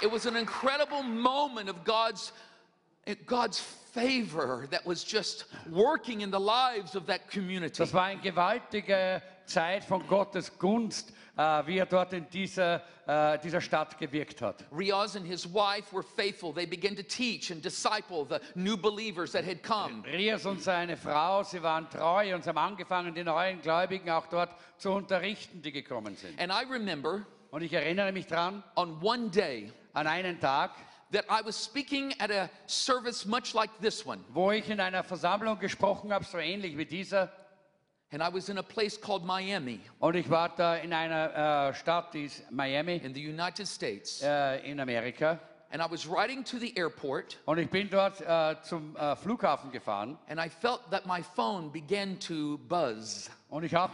It was an incredible moment of God's eh, God's favor that was just working in the lives of that community. Das war eine gewaltige Zeit von Gottes Gunst, äh, wie er dort in dieser, äh, dieser Stadt gewirkt hat. Riaz and his wife were faithful. They began to teach and disciple the new believers that had come. Rias und seine Frau, sie waren treu und sie haben angefangen, die neuen Gläubigen auch dort zu unterrichten, die gekommen sind. And I remember Und ich erinnere mich dran, on one day an einen Tag, that I was speaking at a service much like this one. wo ich in einer Versammlung gesprochen habe, so ähnlich wie dieser. And I was in a place called Miami Und ich war da in einer äh, Stadt, die ist Miami in the United States. äh, in Amerika. And I was riding to the airport Und ich bin dort äh, zum äh, Flughafen gefahren. and I felt that my phone began to buzz. Und ich habe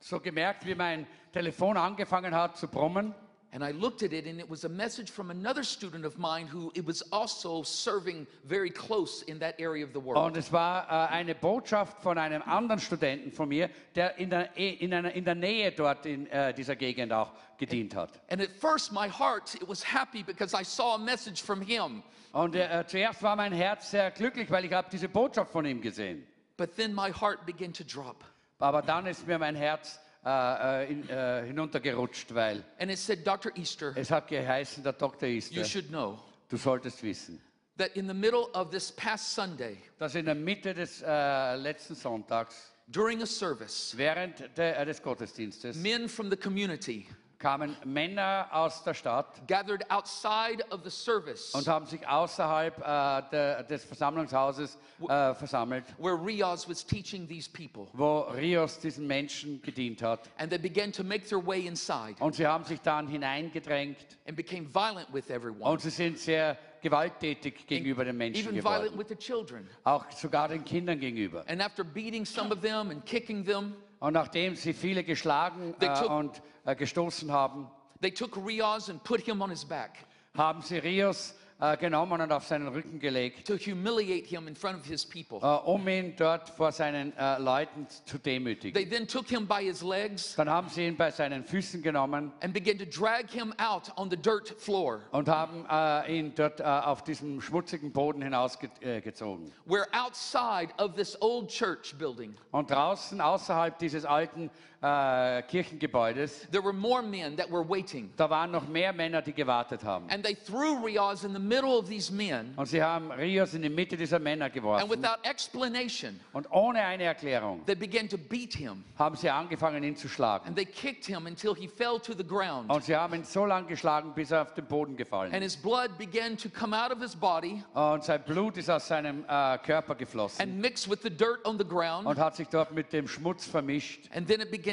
so gemerkt, wie mein Telefon angefangen hat zu brummen. And I looked at it, and it was a message from another student of mine who it was also serving very close in that area of the world. Und es war äh, eine Botschaft von einem anderen Studenten von mir, der in der, in einer, in der Nähe dort in äh, dieser Gegend auch gedient hat. And at first, my heart it was happy because I saw a message from him. Und äh, zuerst war mein Herz sehr glücklich, weil ich habe diese Botschaft von ihm gesehen. But then my heart began to drop. Aber dann ist mir mein Herz äh, äh, in, äh, hinuntergerutscht, weil And it said, Dr. Easter, es hat geheißen, der ist, you should know du solltest wissen, that in the middle of this past Sunday, dass in der Mitte des äh, letzten Sonntags, during a service, während der, äh, des Gottesdienstes, men from the community kamen Männer aus der Stadt gathered outside of the service und haben sich außerhalb äh, der, des Versammlungshauses äh, versammelt, where Riaz was teaching these people. wo Rios diesen Menschen gedient hat. And they began to make their way inside Und sie haben sich dann hineingedrängt and became violent with everyone, und sie sind sehr gewalttätig gegenüber den Menschen even violent geworden, with the children. auch sogar den Kindern gegenüber. And after beating some of them and kicking them, Und nachdem sie viele geschlagen They äh, took- und äh, gestoßen haben, they took Riaz and put him on his back. haben sie Rios äh, genommen und auf seinen Rücken gelegt, to humiliate him in front of his people. äh, um ihn dort vor seinen äh, Leuten zu demütigen. They then took him by his legs Dann haben sie ihn bei seinen Füßen genommen and began to drag him out on the dirt floor, und haben äh, ihn dort äh, auf diesem schmutzigen Boden hinausgezogen. where outside of this old church building, Und draußen, außerhalb dieses alten äh, Kirchengebäudes, there were more men that were waiting. da waren noch mehr Männer, die gewartet haben. And they threw Riaz in the middle of these men, Und sie haben Rios in die Mitte dieser Männer and geworfen. without explanation, Und ohne eine Erklärung they began to beat him. haben sie angefangen, ihn zu schlagen. And they kicked him until he fell to the ground. Und sie haben ihn so lange geschlagen, bis er auf den Boden gefallen And ist. his blood began to come out of his body Und sein Blut ist aus seinem äh, Körper geflossen and mixed with the dirt on the ground. und hat sich dort mit dem Schmutz vermischt. And then it began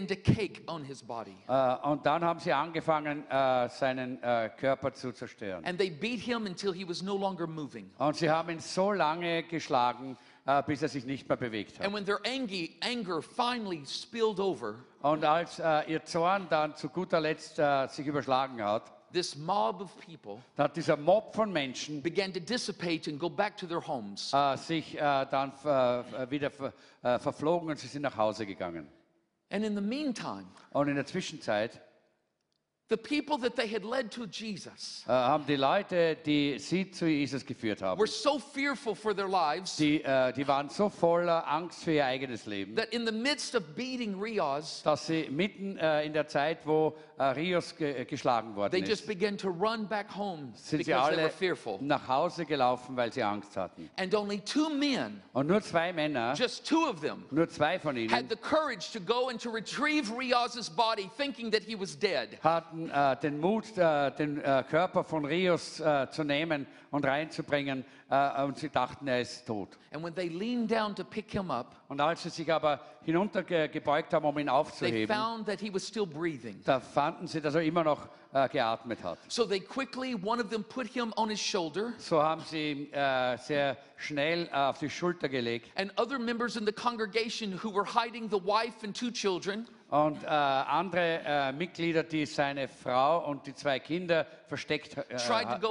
Äh, und dann haben sie angefangen, äh, seinen äh, Körper zu zerstören. And they beat him until he was no longer moving. Und sie haben ihn so lange geschlagen, bis er sich nicht mehr bewegt hat. Over, Und als ihr Zorn dann zu guter Letzt sich überschlagen hat, this mob of people da hat dieser Mob von Menschen began to dissipate and go back to their homes. äh, sich äh, dann äh, wieder ver, verflogen und sie sind nach Hause gegangen. And in the meantime, Und in der Zwischenzeit the people that they had led to Jesus äh, haben die Leute, die sie zu Jesus geführt haben, were so fearful for their lives die, äh, die waren so voller Angst für ihr eigenes Leben, that in the midst of beating Rios. dass sie mitten äh, in der Zeit, wo äh, Rios ge äh, geschlagen worden they just began to run back home sind sie because they were alle nach Hause gelaufen, weil sie Angst hatten. And only two men, Und nur zwei Männer, just two of them, nur zwei von ihnen, had the courage to go and to retrieve Riaz's body, thinking that he was dead. hatten äh, den Mut, äh, den äh, Körper von Rios äh, zu nehmen und reinzubringen äh, und sie dachten, er ist tot. Up, Und als sie sich aber hinuntergebeugt haben, um ihn aufzuheben, da fanden sie, dass er immer noch äh, geatmet hat. So quickly, shoulder, So haben sie ihn sehr schnell auf die Schulter gelegt. and other members in the congregation who were hiding the wife and two children Und äh, andere äh, Mitglieder, die seine Frau und die zwei Kinder versteckt äh, haben.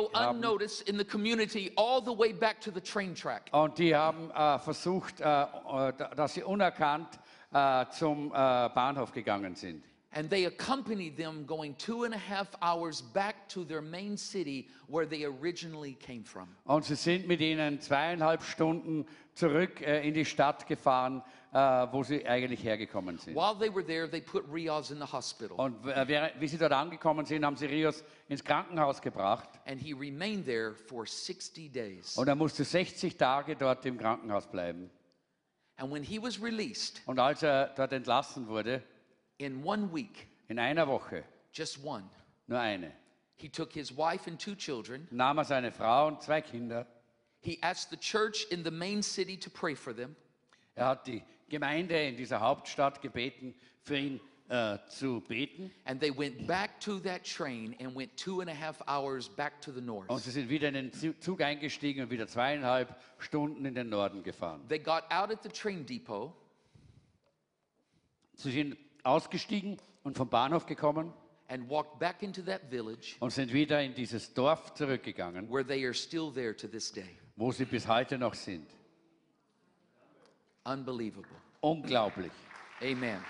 Und die haben äh, versucht, äh, äh, dass sie unerkannt äh, zum Bahnhof gegangen sind. And they accompanied them going two and a half hours back to their main city where they originally came from. Und sie sind mit ihnen zweieinhalb Stunden zurück in die Stadt gefahren, wo sie eigentlich hergekommen sind. While they were there, they put Riaz in the hospital. Und äh, wie sie dort angekommen sind, haben sie Rios ins Krankenhaus gebracht. And he remained there for 60 days. Und er musste 60 Tage dort im Krankenhaus bleiben. And when he was released, Und als er dort entlassen wurde, in one week, in einer Woche, just one, nur eine, he took his wife and two children. nahm er seine Frau und zwei Kinder. He asked the church in the main city to pray for them. Er hat die Gemeinde in dieser Hauptstadt gebeten, für ihn äh, zu beten. And they went back to that train and went two and a half hours back to the north. Und sie sind wieder in den Zu- Zug eingestiegen und wieder zweieinhalb Stunden in den Norden gefahren. They got out at the train depot Sie sind ausgestiegen und vom Bahnhof gekommen and walked back into that village und sind wieder in dieses Dorf zurückgegangen, where they are still there to this day. wo sie bis heute noch sind. Unbelievable. Unglaublich. Amen.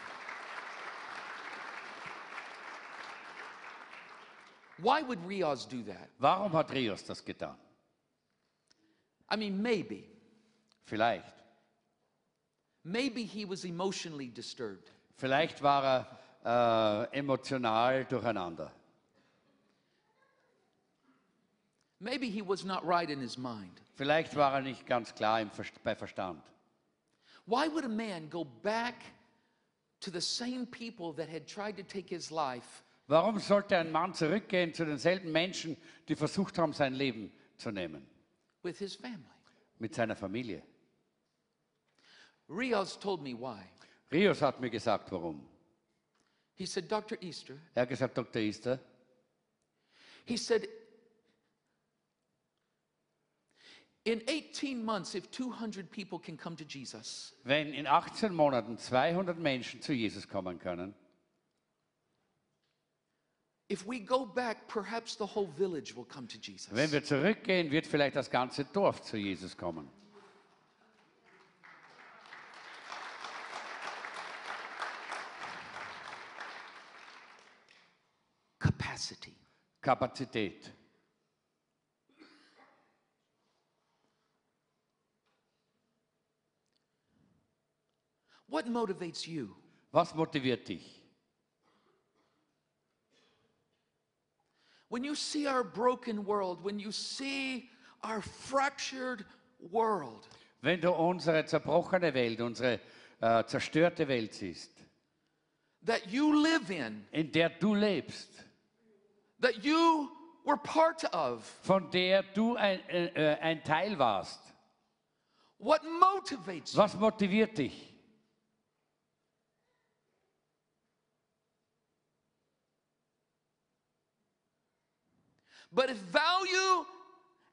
Why would Riaz do that? Warum hat Rios das getan? I mean, maybe. Vielleicht. Maybe he was emotionally disturbed. Vielleicht war er äh, emotional durcheinander. Maybe he was not right in his mind. Vielleicht war er nicht ganz klar im Verst bei Verstand. Why would a man go back to the same people that had tried to take his life Warum sollte ein Mann zurückgehen zu denselben Menschen, die versucht haben, sein Leben zu nehmen? with his family? Mit seiner Familie. Rios told me why. Rios hat mir gesagt, warum. He said, Dr. Easter, Er hat gesagt, Dr. Easter, he said, in 18 months, if 200 people can come to Jesus, wenn in 18 Monaten 200 Menschen zu Jesus kommen können, if we go back, perhaps the whole village will come to Jesus. wenn wir zurückgehen, wird vielleicht das ganze Dorf zu Jesus kommen. Capacity. Kapazität. What motivates you? Was motiviert dich? When you see our broken world, when you see our fractured world, Wenn du unsere zerbrochene Welt, unsere äh, zerstörte Welt siehst, that you live in, in der du lebst, that you were part of, von der du ein, äh, äh, ein Teil warst, what motivates you? was motiviert dich? But if value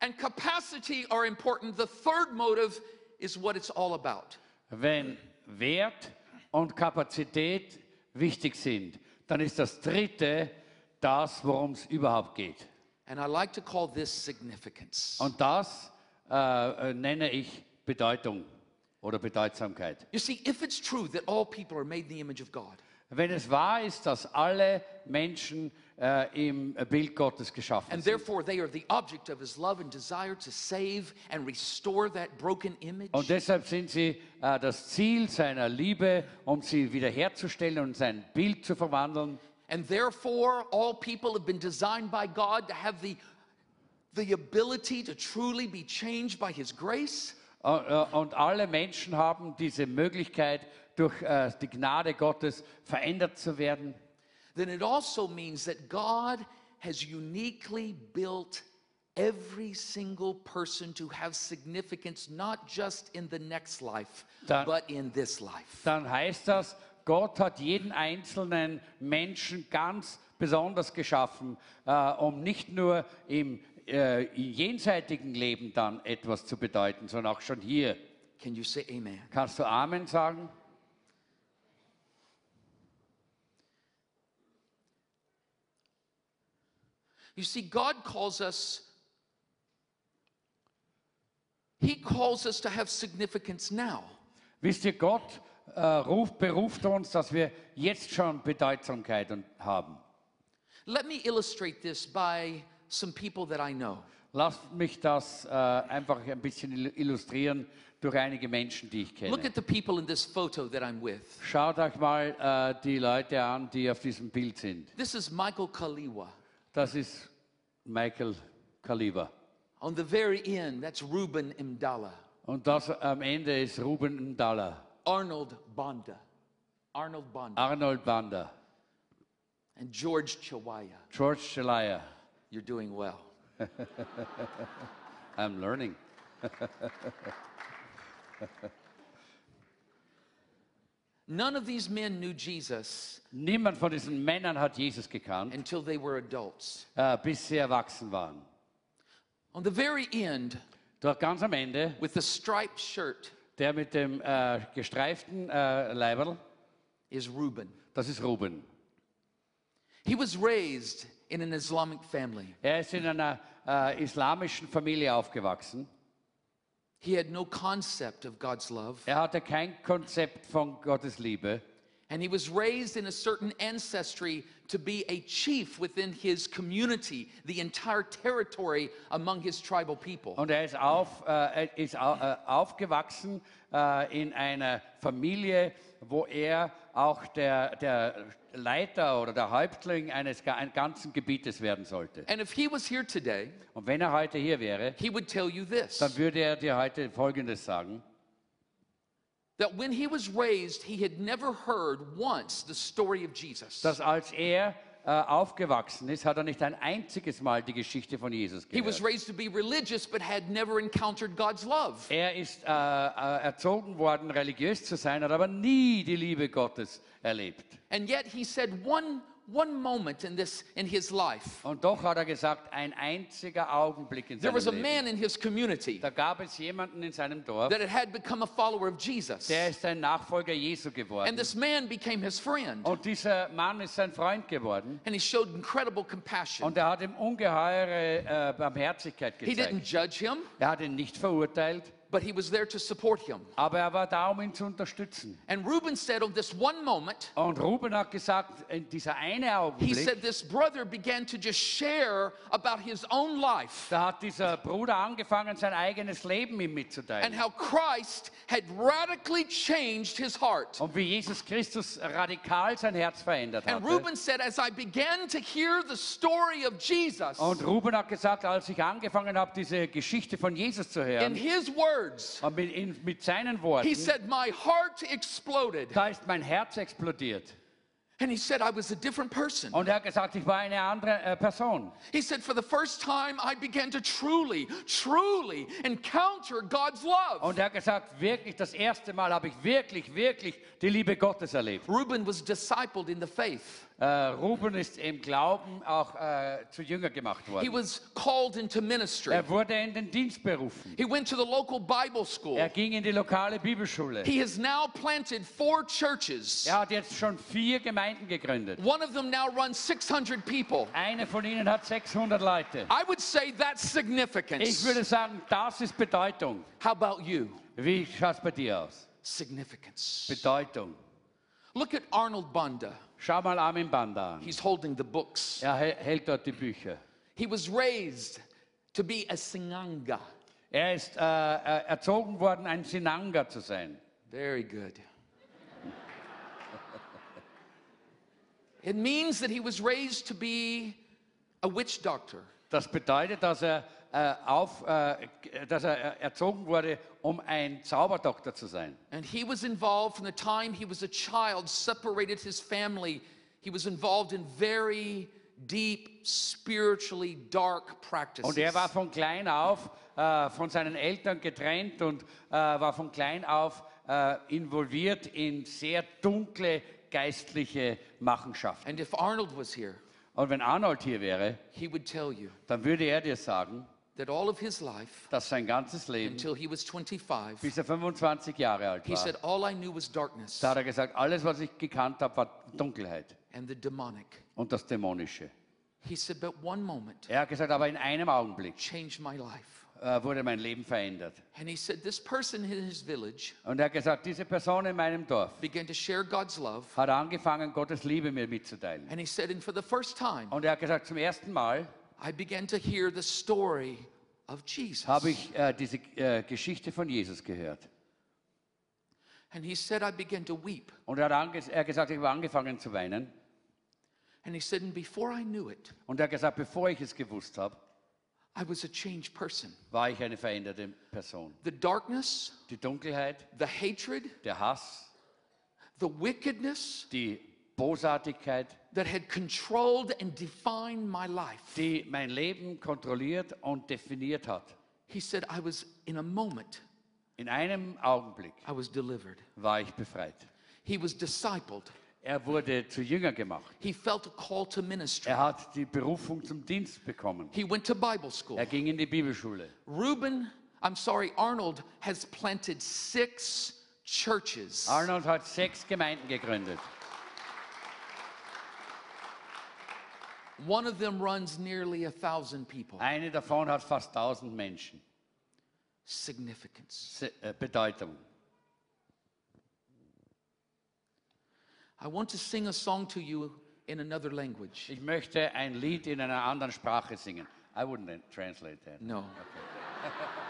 and capacity are important, the third motive is what it's all about. Wenn Wert und Kapazität wichtig sind, dann ist das Dritte das, worum es überhaupt geht. And I like to call this significance. Und das äh, äh, nenne ich Bedeutung oder Bedeutsamkeit. You see, if it's true that all people are made in the image of God, Wenn es wahr ist, dass alle Menschen äh, im Bild Gottes geschaffen and sind therefore they are the object of his love and desire to save and restore that broken image, und deshalb sind sie äh, das Ziel seiner Liebe, um sie wiederherzustellen und sein Bild zu verwandeln. and therefore all people have been designed by God to have the, the ability to truly be changed by his grace, Äh, äh, Und alle Menschen haben diese Möglichkeit, durch äh, die Gnade Gottes verändert zu werden. Then it also means that God has uniquely built every single person to have significance, not just in the next life, Da- but in this life. Dann heißt das, Gott hat jeden einzelnen Menschen ganz besonders geschaffen, äh, um nicht nur im äh, jenseitigen Leben dann etwas zu bedeuten, sondern auch schon hier. Can you say amen? Kannst du Amen sagen? You see, God calls us, He calls us to have significance now. Wisst ihr, Gott äh, ruft, beruft uns, dass wir jetzt schon Bedeutsamkeit haben. Let me illustrate this by some people that I know. Lasst mich das äh, einfach ein bisschen il- illustrieren durch einige Menschen, die ich Look kenne. at the people in this photo that I'm with. Schaut euch mal äh, die Leute an, die auf diesem Bild sind. This is Michael Kaliwa. Das ist Michael Kaliber. On the very end, that's Ruben Imdala. Und das am Ende ist Ruben Ndala, Arnold Banda. Arnold Bonda. Arnold Banda, and George Chawaya. George Shalaya. You're doing well. I'm learning. None of these men knew Jesus Niemand von diesen Männern hat Jesus gekannt, until they were adults. äh, bis sie erwachsen waren. On the very end, Doch ganz am Ende, with the striped shirt, der mit dem äh, gestreiften äh, Leiberl, is Reuben. das ist Ruben. He was raised in an Islamic family. Er ist in einer äh, islamischen Familie aufgewachsen. He had no concept of God's love. Er hatte kein Konzept von Gottes Liebe. And he was raised in a certain ancestry to be a chief within his community, the entire territory among his tribal people. Und er ist, auf, äh, er ist au, äh, aufgewachsen äh, in einer Familie, wo er auch der, der Leiter oder der Häuptling eines ga- ein ganzen Gebietes werden sollte. And if he was here today, Und wenn er heute hier wäre, he would tell you this dann würde er dir heute Folgendes sagen. that when he was raised, he had never heard once the story of Jesus. Dass als er aufgewachsen ist, hat er nicht ein einziges Mal die Geschichte von Jesus He was gehört. raised to be religious, but had never encountered God's love. Er ist äh, äh, erzogen worden, religiös zu sein, hat aber nie die Liebe Gottes erlebt. And yet he said one, one moment in, this, in his life, Und doch hat er gesagt, ein einziger Augenblick in there was a seinem man in his community Da gab es jemanden in seinem Dorf, that had become a follower of Jesus. der ist ein Nachfolger Jesu geworden. And this man became his friend. Und dieser Mann ist sein Freund geworden. And he showed incredible compassion. Und er hat ihm ungeheure äh, Barmherzigkeit He didn't judge him, Er hat ihn nicht verurteilt, but he was there to support him. aber er war da, um ihn zu unterstützen. And Reuben said, on this one moment, Und Ruben hat gesagt, in dieser eine he Augenblick, said this brother began to just share about his own life da hat dieser Bruder angefangen, sein eigenes Leben ihm and mitzuteilen. how Christ had radically changed his heart. Und wie Jesus Christus radikal sein Herz verändert And hatte. Reuben said, as I began to hear the story of Jesus, Und Ruben hat gesagt, als ich angefangen habe, diese Geschichte von Jesus zu in hören, his words, und mit, in, mit seinen he said, My heart exploded. da ist mein Herz explodiert. And he said, I was a different person. Und er hat gesagt, ich war eine andere äh, Person. He said, For the first time, I began to truly, truly encounter God's love. Und er hat gesagt, wirklich, das erste Mal habe ich wirklich, wirklich die Liebe Gottes erlebt. Reuben was discipled in the faith. Äh, Ruben ist im Glauben auch äh, zu Jünger gemacht He worden. was called into ministry. Er wurde in den Dienst berufen. He went to the local Bible school. Er ging in die lokale Bibelschule. He has now planted four churches. Er hat jetzt schon vier Gemeinden gegründet. One of them now runs 600 people. Eine von ihnen hat 600 Leute. I would say that's Ich significance. würde sagen, das ist Bedeutung. How about you? Wie schaut es bei dir aus? Significance. Bedeutung. Look at Arnold Banda. Schau mal Armin Banda an. He's holding the books. Er hält dort die Bücher. He was raised to be a Singanga. Er ist äh, äh, erzogen worden, ein Sinanga zu sein. Very good. it means that he was raised to be a witch doctor. Das bedeutet, dass er, äh, auf, äh, dass er erzogen wurde, um ein Zauberdoktor zu sein. And he was involved from the time he was a child, separated his family. He was involved in very deep, spiritually dark practices. Und er war von klein auf äh, von seinen Eltern getrennt und äh, war von klein auf äh, involviert in sehr dunkle geistliche Machenschaften. and if Arnold was here, Und wenn Arnold hier wäre, he would tell you dann würde er dir sagen, that all of his life, dass sein ganzes Leben, until he was 25, bis er 25 Jahre alt he war, said, All I knew was darkness da hat er gesagt, alles, was ich gekannt habe, war Dunkelheit and the demonic. und das Dämonische. He said, But one moment Er hat gesagt, aber in einem Augenblick changed my life. äh, wurde mein Leben verändert. And he said, This person in his village Und er hat gesagt, diese Person in meinem Dorf began to share God's love. hat angefangen, Gottes Liebe mir mitzuteilen. And he said, And for the first time, Und er hat gesagt, zum ersten Mal I began to hear the story of Jesus. habe ich äh, diese äh, Geschichte von Jesus gehört. And he said, I began to weep. Und er hat ange er hat gesagt, ich habe angefangen zu weinen. And he said, And before I knew it, Und er hat gesagt, bevor ich es gewusst habe, I was a changed person. war ich eine veränderte Person. The darkness, Die Dunkelheit, the hatred, der Hass, the wickedness die Bosartigkeit, that had controlled and defined my life. die mein Leben kontrolliert und definiert hat. He said, I was in a moment, In einem Augenblick I was delivered. war ich befreit. He was discipled. Er wurde zu Jünger gemacht. He felt a call to ministry. Er hat die Berufung zum Dienst bekommen. He went to Bible school. Er ging in die Bibelschule. Reuben, I'm sorry, Arnold has planted six churches. Arnold hat sechs Gemeinden gegründet. One of them runs nearly a thousand people. Eine davon hat fast 1000 Menschen. Significance. Se äh, Bedeutung. I want to sing a song to you in another language. Ich möchte ein Lied in einer anderen Sprache singen. I wouldn't translate that. No.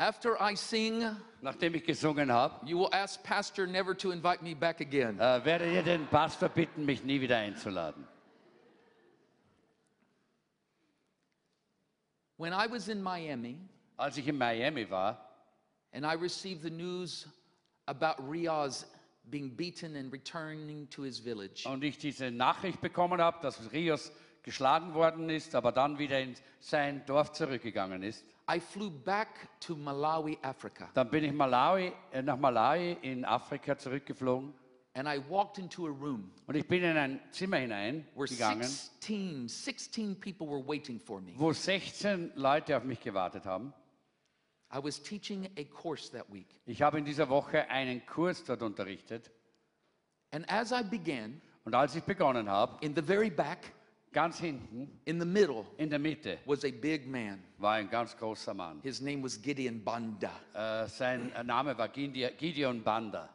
After I sing, Nachdem ich gesungen habe, you will ask Pastor never to invite me back again. äh, werdet ihr den Pastor bitten, mich nie wieder einzuladen. When I was in Miami Als ich in Miami war and I received the news about Riaz being beaten and returning to his village, und ich diese Nachricht bekommen habe, dass Rios geschlagen worden ist, aber dann wieder in sein Dorf zurückgegangen ist, I flew back to Malawi, Africa, dann bin ich Malawi, äh, nach Malawi in Afrika zurückgeflogen and I walked into a room und ich bin in ein Zimmer where hineingegangen, 16, 16 people were waiting for me. wo 16 Leute auf mich gewartet haben. I was teaching a course that week. Ich habe in dieser Woche einen Kurs dort unterrichtet And as I began, und als ich begonnen habe, in the very back, ganz hinten in the middle, in der Mitte was a big man. war ein ganz großer Mann. His name was Gideon Banda. Äh, sein Name war Gideon Banda.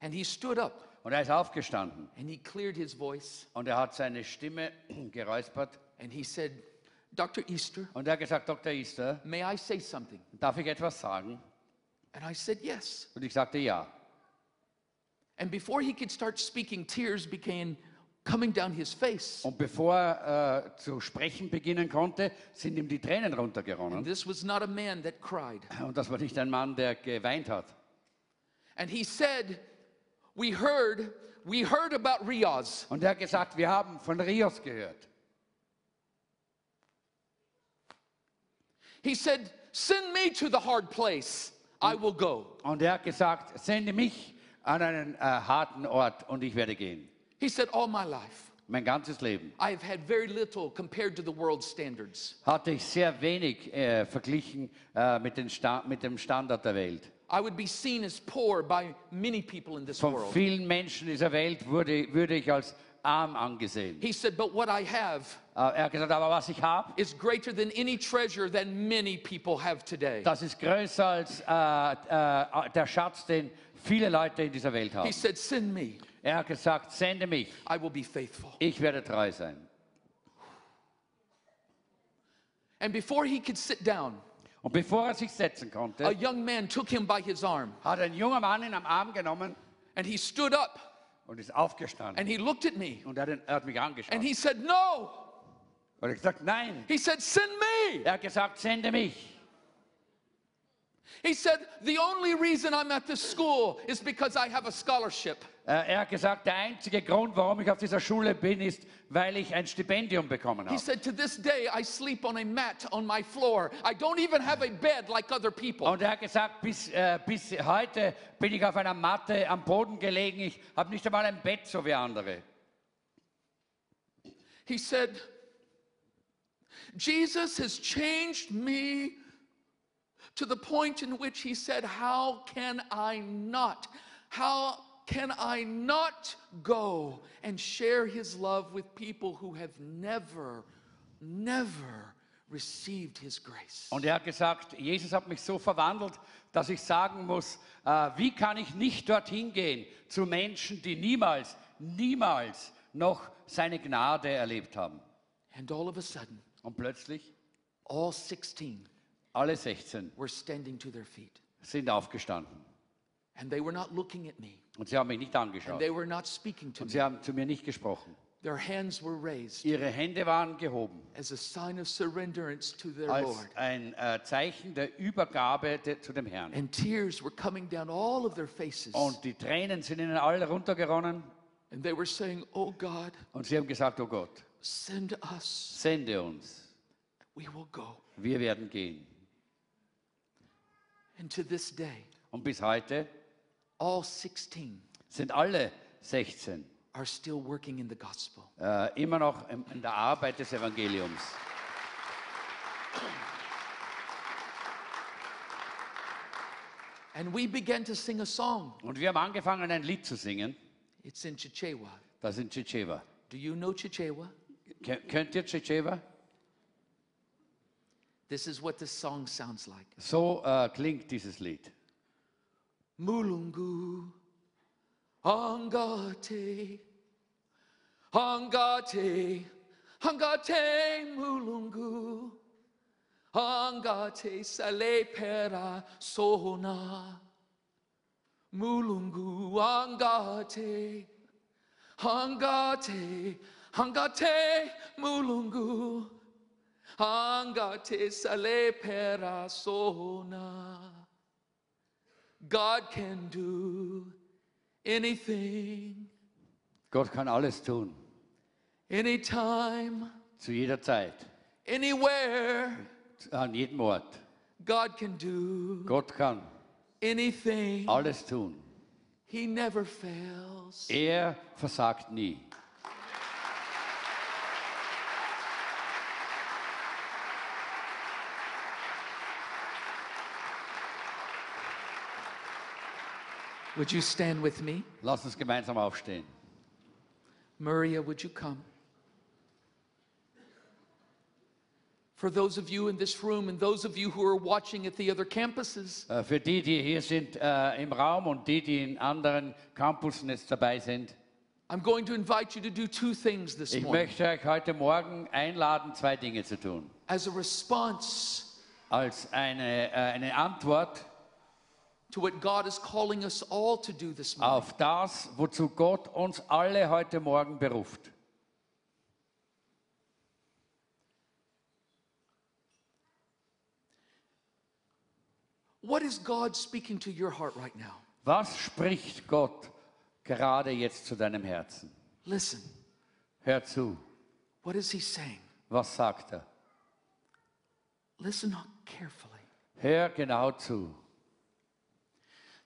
And he stood up Und er ist aufgestanden and he cleared his voice und er hat seine Stimme geräuspert and he said, Dr. Easter, und er hat gesagt, Dr. Easter, may I say something? darf ich etwas sagen? And I said, Yes. Und ich sagte ja. And before he could start speaking, tears began coming down his face. Und bevor er äh, zu sprechen beginnen konnte, sind ihm die Tränen And runtergeronnen. this was not a man that cried. Und das war nicht ein Mann, der geweint hat. And he said, We heard, we heard about Riaz. Und er hat gesagt, wir haben von Rios gehört. He said, Send me to the hard place. I will go. Und er hat gesagt, sende mich an einen äh, harten Ort und ich werde gehen. He said, All my life, Mein ganzes Leben I have had very little compared to the world's standards. hatte ich sehr wenig eh, äh, verglichen äh, eh, mit, den Sta mit dem Standard der Welt. I would be seen as poor by many people in this Von world. vielen Menschen dieser Welt wurde, würde ich als arm angesehen. He said, But what I have Äh, er hat gesagt, aber was ich habe, is greater than any treasure that many people have today. das ist größer als äh, äh, der Schatz, den viele Leute in dieser Welt He haben. said, Send me, Er hat gesagt, sende mich, I will be faithful. ich werde treu sein. And before he could sit down, Und bevor er sich setzen a young man took him by his arm hat ein junger Mann ihn am Arm genommen and he stood up und ist aufgestanden. and he looked at me Und er hat, ihn- er hat mich angeschaut. and he said, No. Und er hat gesagt, nein. He said, Send me. Er hat gesagt, sende mich. He said, The only reason I'm at this school is because I have a scholarship. Äh, Er hat gesagt, der einzige Grund, warum ich auf dieser Schule bin, ist, weil ich ein Stipendium bekommen habe. He said, To this day, I sleep on a mat on my floor. I don't even have a bed like other people. Und er hat gesagt, bis, äh, bis heute bin ich auf einer Matte am Boden gelegen. Ich habe nicht einmal ein Bett, so wie andere. He said, Jesus has changed me to the point in which he said, How can I not? How can I not go and share his love with people who have never, never received his grace? Und er hat gesagt, Jesus hat mich so verwandelt, dass ich sagen muss, äh, wie kann ich nicht dorthin gehen zu Menschen, die niemals, niemals noch seine Gnade erlebt haben. And all of a sudden, Und plötzlich, all 16 alle 16 were standing to their feet. sind aufgestanden. And they were not looking at me, Und sie haben mich nicht and angeschaut. they were not speaking to Und me. sie haben zu mir nicht gesprochen. Their hands were raised. Ihre Hände waren gehoben as a sign of surrenderance to their als Lord. ein äh, Zeichen der Übergabe de, zu dem Herrn. And tears were coming down all of their faces. Und die Tränen sind ihnen alle runtergeronnen. And they were saying, Oh God, Und sie haben gesagt, oh Gott, send us. sende uns. We will go. Wir werden gehen. And to this day, Und bis heute all 16 sind alle 16 are still working in the gospel. äh, immer noch in, in der Arbeit des Evangeliums. And we began to sing a song. Und wir haben angefangen, ein Lied zu singen. It's in Chichewa. Das ist Chichewa. Do you know Chichewa? Ke- Könnt ihr Chichewa? This is what the song sounds like. So äh, klingt dieses Lied. Mulungu, Angate, Angate, Angate, Mulungu, Angate, Sale pera sona, Mulungu, Angate, Angate, Angate, Mulungu, Angate, Sale perasona. God can do anything, Gott kann alles tun, anytime, zu jeder Zeit, anywhere. an jedem Ort. God can do Gott kann anything. alles tun. He never fails. Er versagt nie. Would you stand with me? Lass uns gemeinsam aufstehen. Maria, would you come? For those of you in this room and those of you who are watching at the other campuses, Äh, Für die, die hier sind äh, im Raum und die, die in anderen Campussen jetzt dabei sind, I'm going to invite you to do two things this ich morning. möchte euch heute Morgen einladen, zwei Dinge zu tun. As a response Als eine, äh, eine Antwort to what God is calling us all to do this morning. auf das, wozu Gott uns alle heute Morgen beruft. What is God speaking to your heart right now? Was spricht Gott gerade jetzt zu deinem Herzen? Listen, Hör zu. what is He saying? Was sagt er? Listen carefully. Hör genau zu.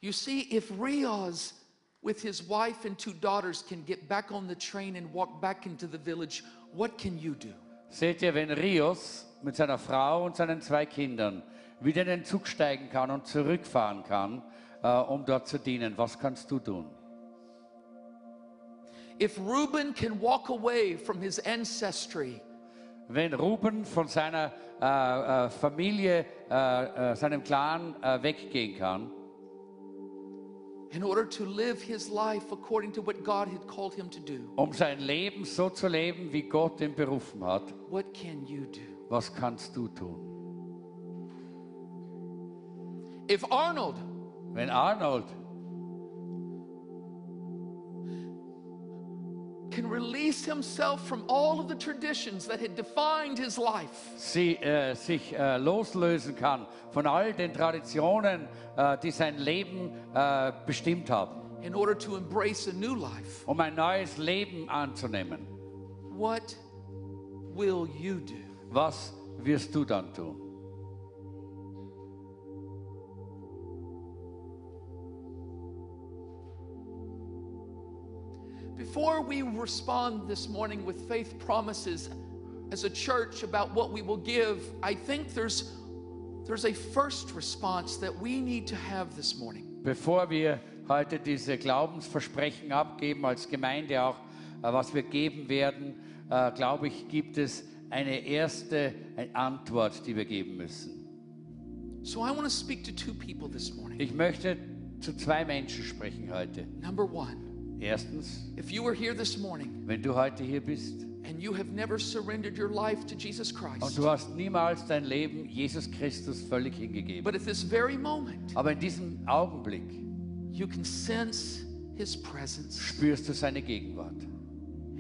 You see, if Riaz, with his wife and two daughters, can get back on the train and walk back into the village, what can you do? Seht ihr, wenn Rios mit seiner Frau und seinen zwei Kindern wieder in den Zug steigen kann und zurückfahren kann, äh, um dort zu dienen, was kannst du tun? If Reuben can walk away from his ancestry Wenn Ruben von seiner äh, äh, Familie, seinem Clan weggehen kann, in order to live his life according to what God had called him to do, um sein Leben so zu leben, wie Gott ihn berufen hat, what can you do? was kannst du tun? If Arnold Wenn Arnold can release himself from all of the traditions that had defined his life, sie, äh, sich äh, loslösen kann von all den Traditionen, äh, die sein Leben äh, bestimmt haben, in order to embrace a new life, um ein neues Leben anzunehmen. what will you do? Was wirst du dann tun? Before we respond this morning with faith promises as a church about what we will give, I think there's there's a first response that we need to have this morning. Bevor wir heute diese Glaubensversprechen abgeben, als Gemeinde auch, äh, was wir geben werden, äh, glaube ich, gibt es eine erste äh, Antwort, die wir geben müssen. So I want to speak to two people this morning. Ich möchte zu zwei Menschen sprechen heute. Number 1, Erstens, if you were here this morning wenn du heute hier bist and you have never surrendered your life to Jesus und Christ, du hast niemals dein Leben Jesus Christus völlig hingegeben, but at this very moment aber in diesem Augenblick you can sense his presence spürst du seine Gegenwart.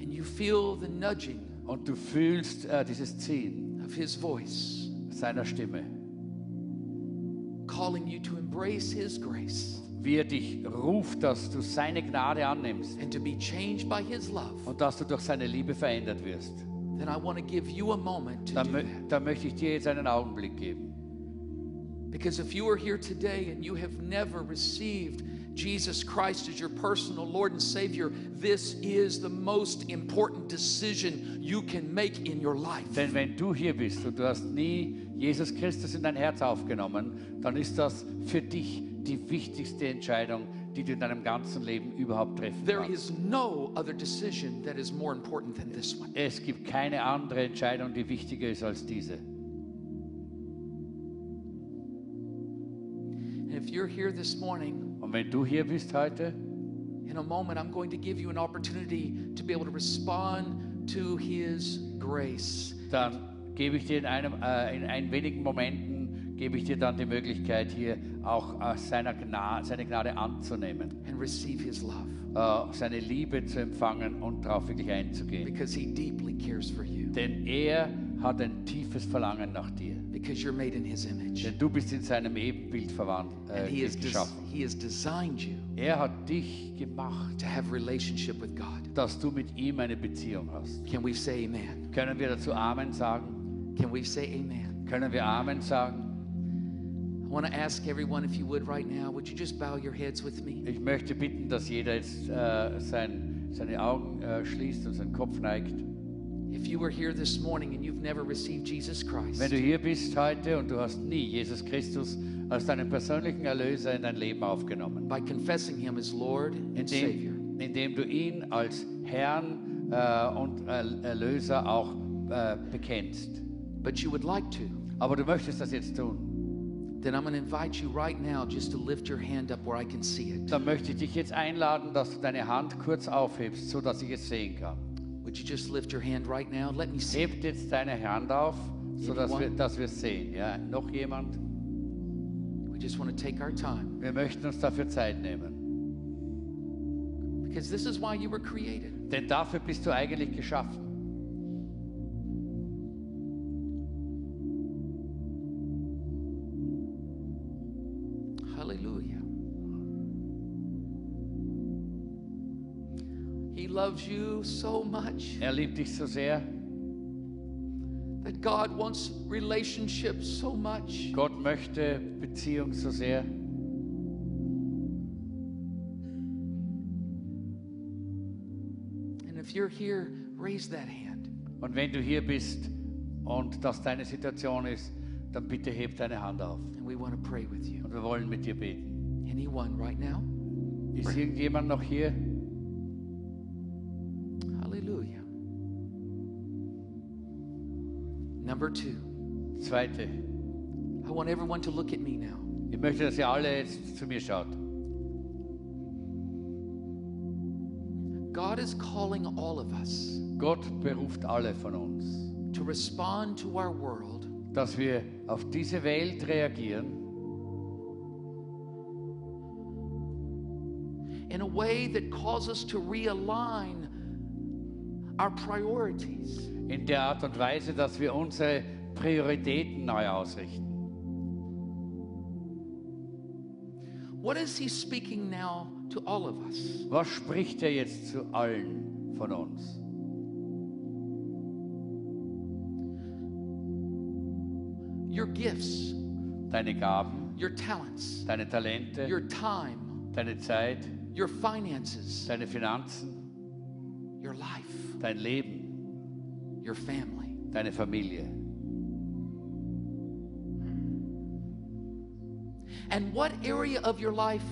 and you feel the nudging und du fühlst äh, dieses Ziehen of his voice seiner Stimme, calling you to embrace his grace wie er dich ruft, dass du seine Gnade annimmst and to be changed by his love, und dass du durch seine Liebe verändert wirst. then I want to give you a moment to Dann, do mö that. dann möchte ich dir jetzt einen Augenblick geben. Because if you are here today and you have never received Jesus Christ as your personal Lord and Savior, this is the most important decision you can make in your life. Denn wenn du hier bist und du hast nie Jesus Christus in dein Herz aufgenommen, dann ist das für dich die wichtigste Entscheidung, die du in deinem ganzen Leben überhaupt treffen There kannst. is no other decision that is more important than this one. Es gibt keine andere Entscheidung, die wichtiger ist als diese. And if you're here this morning, Und wenn du hier bist heute, in a moment, I'm going to give you an opportunity to be able to respond to His grace. dann gebe ich dir in, einem, äh, in ein wenigen Momenten, gebe ich dir dann die Möglichkeit, hier auch äh, seiner Gna seine Gnade anzunehmen, and receive his love äh, seine Liebe zu empfangen und darauf wirklich einzugehen. because he deeply cares for you Denn er hat ein tiefes Verlangen nach dir. because you're made in his image Denn du bist in seinem Ebenbild verwandt, äh, he geschaffen. he has designed you Er hat dich gemacht, to have relationship with god dass du mit ihm eine Beziehung hast. can we say amen Können wir dazu Amen sagen? can we say amen Können wir Amen sagen? I want to ask everyone if you would right now would you just bow your heads with me? Ich möchte bitten, dass jeder jetzt äh, sein, seine Augen äh, schließt und seinen Kopf neigt. if you were here this morning and you've never received jesus christ Wenn du hier bist heute und du hast nie Jesus Christus als deinen persönlichen Erlöser in dein Leben aufgenommen, by confessing him as lord and savior. indem, indem du ihn als Herrn äh, und Er- Erlöser auch äh, bekennst, but you would like to. Aber du möchtest das jetzt tun, then i'm going to invite you right now just to lift your hand up where i can see it dann möchte ich dich jetzt einladen, dass du deine Hand kurz aufhebst, so dass ich es sehen kann. would you just lift your hand right now let me see Hebt jetzt deine Hand auf, so dass wir, dass wir sehen. Ja? Noch jemand? we just want to take our time Wir möchten uns dafür Zeit nehmen. Because this is why you were created. Denn dafür bist du eigentlich geschaffen. Loves you so much Er liebt dich so sehr, That God wants relationships so much. Gott möchte Beziehung so sehr. And if you're here, raise that hand. Und wenn du hier bist und das deine Situation ist, dann bitte heb deine Hand auf. And we want to pray with you. Und wir wollen mit dir beten. Anyone right now? Ist irgendjemand noch hier? Number two, Zweite. I want everyone to look at me now. Ich möchte, dass ihr alle jetzt zu mir schaut. God is calling all of us Gott beruft alle von uns, to respond to our world dass wir auf diese Welt reagieren in a way that calls us to realign our priorities. In der Art und Weise, dass wir unsere Prioritäten neu ausrichten. What is He speaking now to all of us? Was spricht er jetzt zu allen von uns? Your gifts, Deine Gaben, your talents, deine Talente, your time, deine Zeit, your finances, deine Finanzen, your life, dein Leben, your family. deine Familie. And what area of your life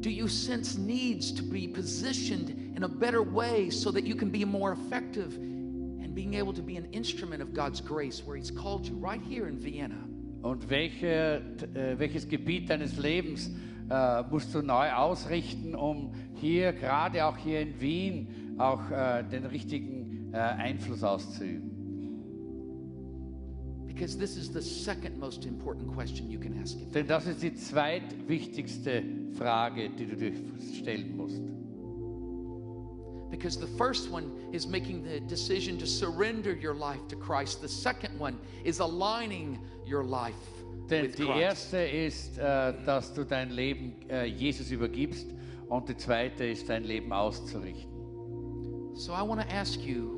do you sense needs to be positioned in a better way so that you can be more effective and being able to be an instrument of God's grace where He's called you right here in Vienna? Und welche, äh, welches Gebiet deines Lebens äh, musst du neu ausrichten, um hier, gerade auch hier in Wien, auch äh, den richtigen äh, Einfluss auszuüben? Because this is the second most important question you can ask Him. Denn das ist die zweitwichtigste Frage, die du dir stellen musst. Because the first one is making the decision to surrender your life to Christ. The second one is aligning your life Denn with die Christ. erste ist, äh, dass du dein Leben äh, Jesus übergibst und die zweite ist, dein Leben auszurichten. So I want to ask you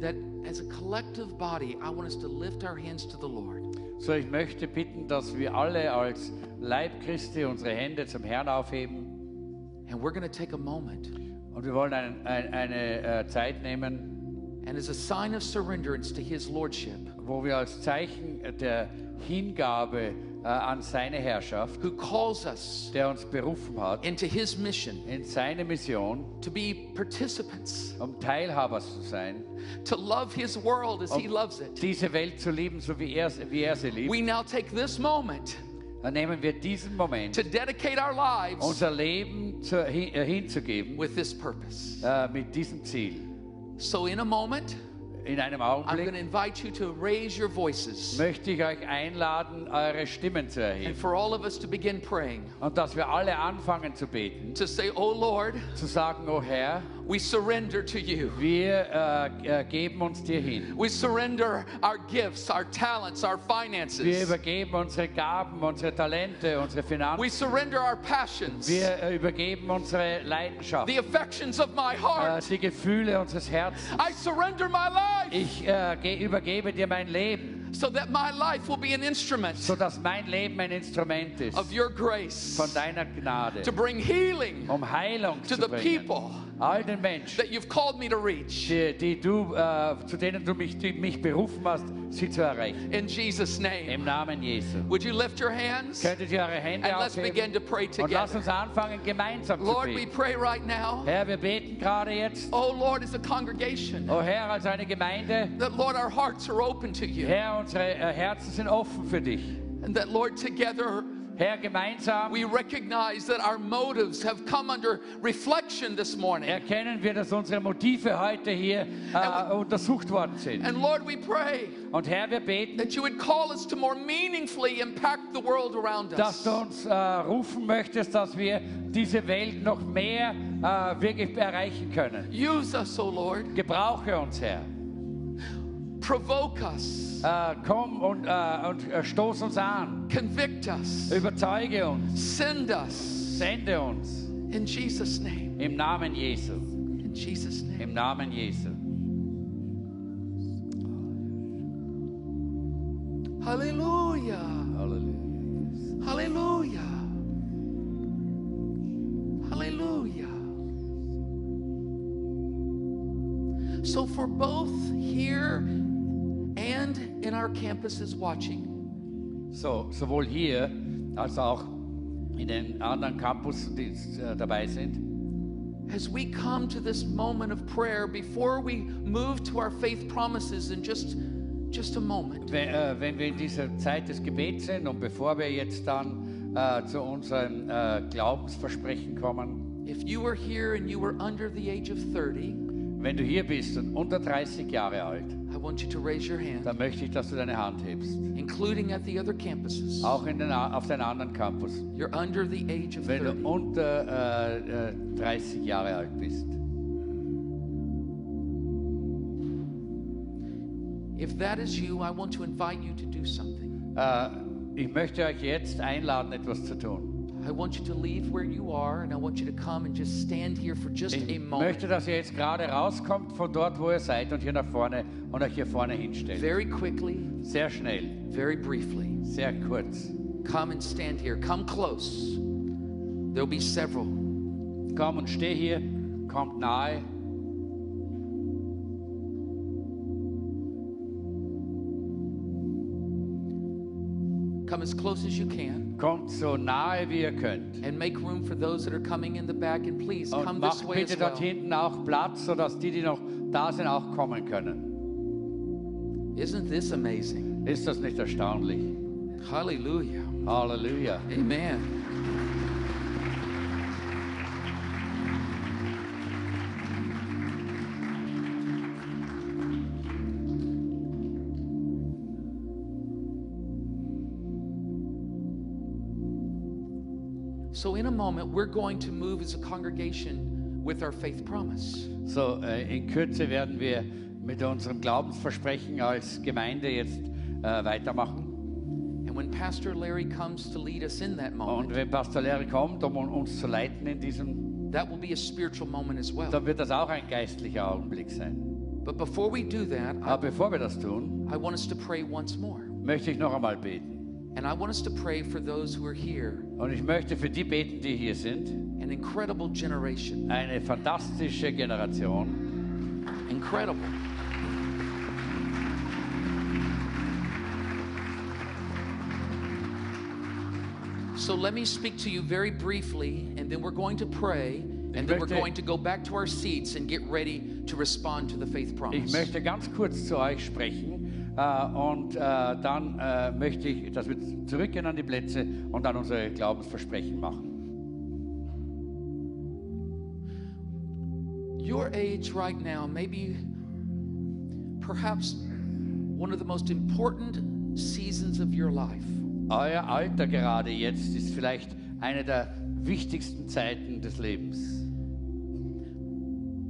that as a collective body, I want us to lift our hands to the Lord. So, ich möchte bitten, dass wir alle als Leib Christi unsere Hände zum Herrn aufheben And we're going to take a moment. und wir wollen ein, ein, eine äh, Zeit nehmen, And as a sign of surrenderance to His Lordship, wo wir als Zeichen der Hingabe äh, an seine Herrschaft, who calls us der uns berufen hat, into His mission in seine Mission, to be participants, um Teilhaber zu sein, to love His world as He um loves it. diese Welt zu lieben, so wie er, wie er sie liebt. We now take this moment Dann nehmen wir diesen Moment, to dedicate our lives unser Leben zu, hin, äh, hinzugeben with this purpose. äh, mit diesem Ziel. So, in a moment, In einem I'm going to invite you to raise your voices möchte ich euch einladen, eure Stimmen zu and erheben for all of us to begin praying. und dass wir alle anfangen zu beten, To say, Oh Lord, zu sagen, oh Herr, we surrender to you. wir äh, äh, geben uns dir hin. We surrender our gifts, our talents, our Wir finances. übergeben unsere Gaben, unsere Talente, unsere We Finanzen. surrender our passions, Wir äh, übergeben unsere Leidenschaft, the affections of my äh, heart. die Gefühle unseres Herzens. I surrender my life Ich äh, ge- übergebe dir mein Leben, so that my life will be an instrument sodass mein Leben ein Instrument ist of your grace von deiner Gnade, to bring healing um Heilung to the bringen. people All den Menschen, that you've called me to reach. die, die du, äh, zu denen du mich, die mich berufen hast, sie zu erreichen. In Jesus' name. Im Namen Jesu. Would you lift your hands? Könntet ihr eure Hände And let's begin to aufheben pray und lasst together. uns anfangen, gemeinsam zu Lord, we pray right now. Herr, wir beten gerade jetzt. Oh Lord, as a congregation, Oh Herr, als eine Gemeinde, that Lord, our hearts are open to you. Herr, unsere äh, Herzen sind offen für dich. And that Lord, together Herr, gemeinsam we recognize that our motives have come under reflection this morning. erkennen wir, dass unsere Motive heute hier äh, untersucht worden sind. And Lord, we pray Und Herr, wir beten, that you would call us to more meaningfully impact the world around dass us. du uns äh, rufen möchtest, dass wir diese Welt noch mehr äh, wirklich erreichen können. Use us, O Lord. Gebrauche uns, Herr. Provoke us. Eh, äh, komm und, äh, eh, und äh, stoß uns an. Convict us. Überzeuge uns. Send us. Sende uns. In Jesus' name. Im Namen Jesu. In Jesus' name. Im Namen Jesu. Hallelujah. Halleluja. Hallelujah. Hallelujah. So, for both here and in our campuses watching, So, sowohl hier als auch in den anderen Campus, die äh, dabei sind, as we come to this moment of prayer, before we move to our faith promises in just, just a moment, wenn, äh, wenn wir in dieser Zeit des Gebets sind und bevor wir jetzt dann äh, zu unseren äh, Glaubensversprechen kommen, if you were here and you were under the age of 30, wenn du hier bist und unter 30 Jahre alt, I want you to raise your hand, dann möchte ich, dass du deine Hand hebst. including at the other campuses. Auch in den, auf den anderen Campus. You're under the age of Wenn 30. du unter äh, äh, 30 Jahre alt bist. If that is you, I want to invite you to do something. Äh, ich möchte euch jetzt einladen, etwas zu tun. I want you to leave where you are and I want you to come and just stand here for just a Ich moment. möchte, dass ihr jetzt gerade rauskommt von dort, wo ihr seid und hier nach vorne und euch hier vorne hinstellt. Very quickly, Sehr schnell, very briefly. sehr kurz. Come and stand here. Come close. There'll be several. Komm und steh hier, kommt nahe. Come as close as you can Kommt so nahe wie ihr könnt. and make room for those that are coming in the back. And please come this way bitte as well. dort hinten auch Platz, sodass die, die noch da sind, auch kommen können. Isn't this amazing? Ist das nicht erstaunlich? Hallelujah. Halleluja. Amen. So, in a moment, we're going to move as a congregation with our faith promise. So, äh, in Kürze werden wir mit unserem Glaubensversprechen als Gemeinde jetzt äh, weitermachen. And when Pastor Larry comes to lead us in that Und moment, wenn Pastor Larry kommt, um uns zu leiten in diesem, that will be a spiritual moment as well. dann wird das auch ein geistlicher Augenblick sein. But before we do that, I, Aber bevor wir das tun, I want us to pray once more. möchte ich noch einmal beten. And I want us to pray for those who are here, Und ich möchte für die beten, die hier sind, an incredible generation. eine fantastische Generation. Incredible. So let me speak to you very briefly, and then we're going to pray, and then we're going to go back to our seats and get ready to respond to the faith Ich promise. möchte ganz kurz zu euch sprechen und äh, dann äh, möchte ich, dass wir zurückgehen an die Plätze und dann unsere Glaubensversprechen machen. Your age right now may be perhaps one of the most important seasons of your life. Euer Alter gerade jetzt ist vielleicht eine der wichtigsten Zeiten des Lebens.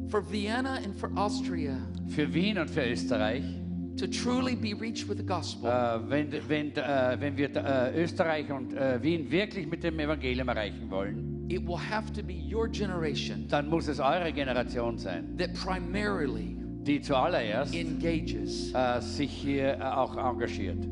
For Vienna and for Austria Für Wien und für Österreich, to truly be reached with the gospel, äh, wenn, wenn, äh, wenn wir äh, Österreich und Wien wirklich mit dem Evangelium erreichen wollen, it will have to be your generation dann muss es eure Generation sein, that primarily die zuallererst engages. sich hier auch engagiert.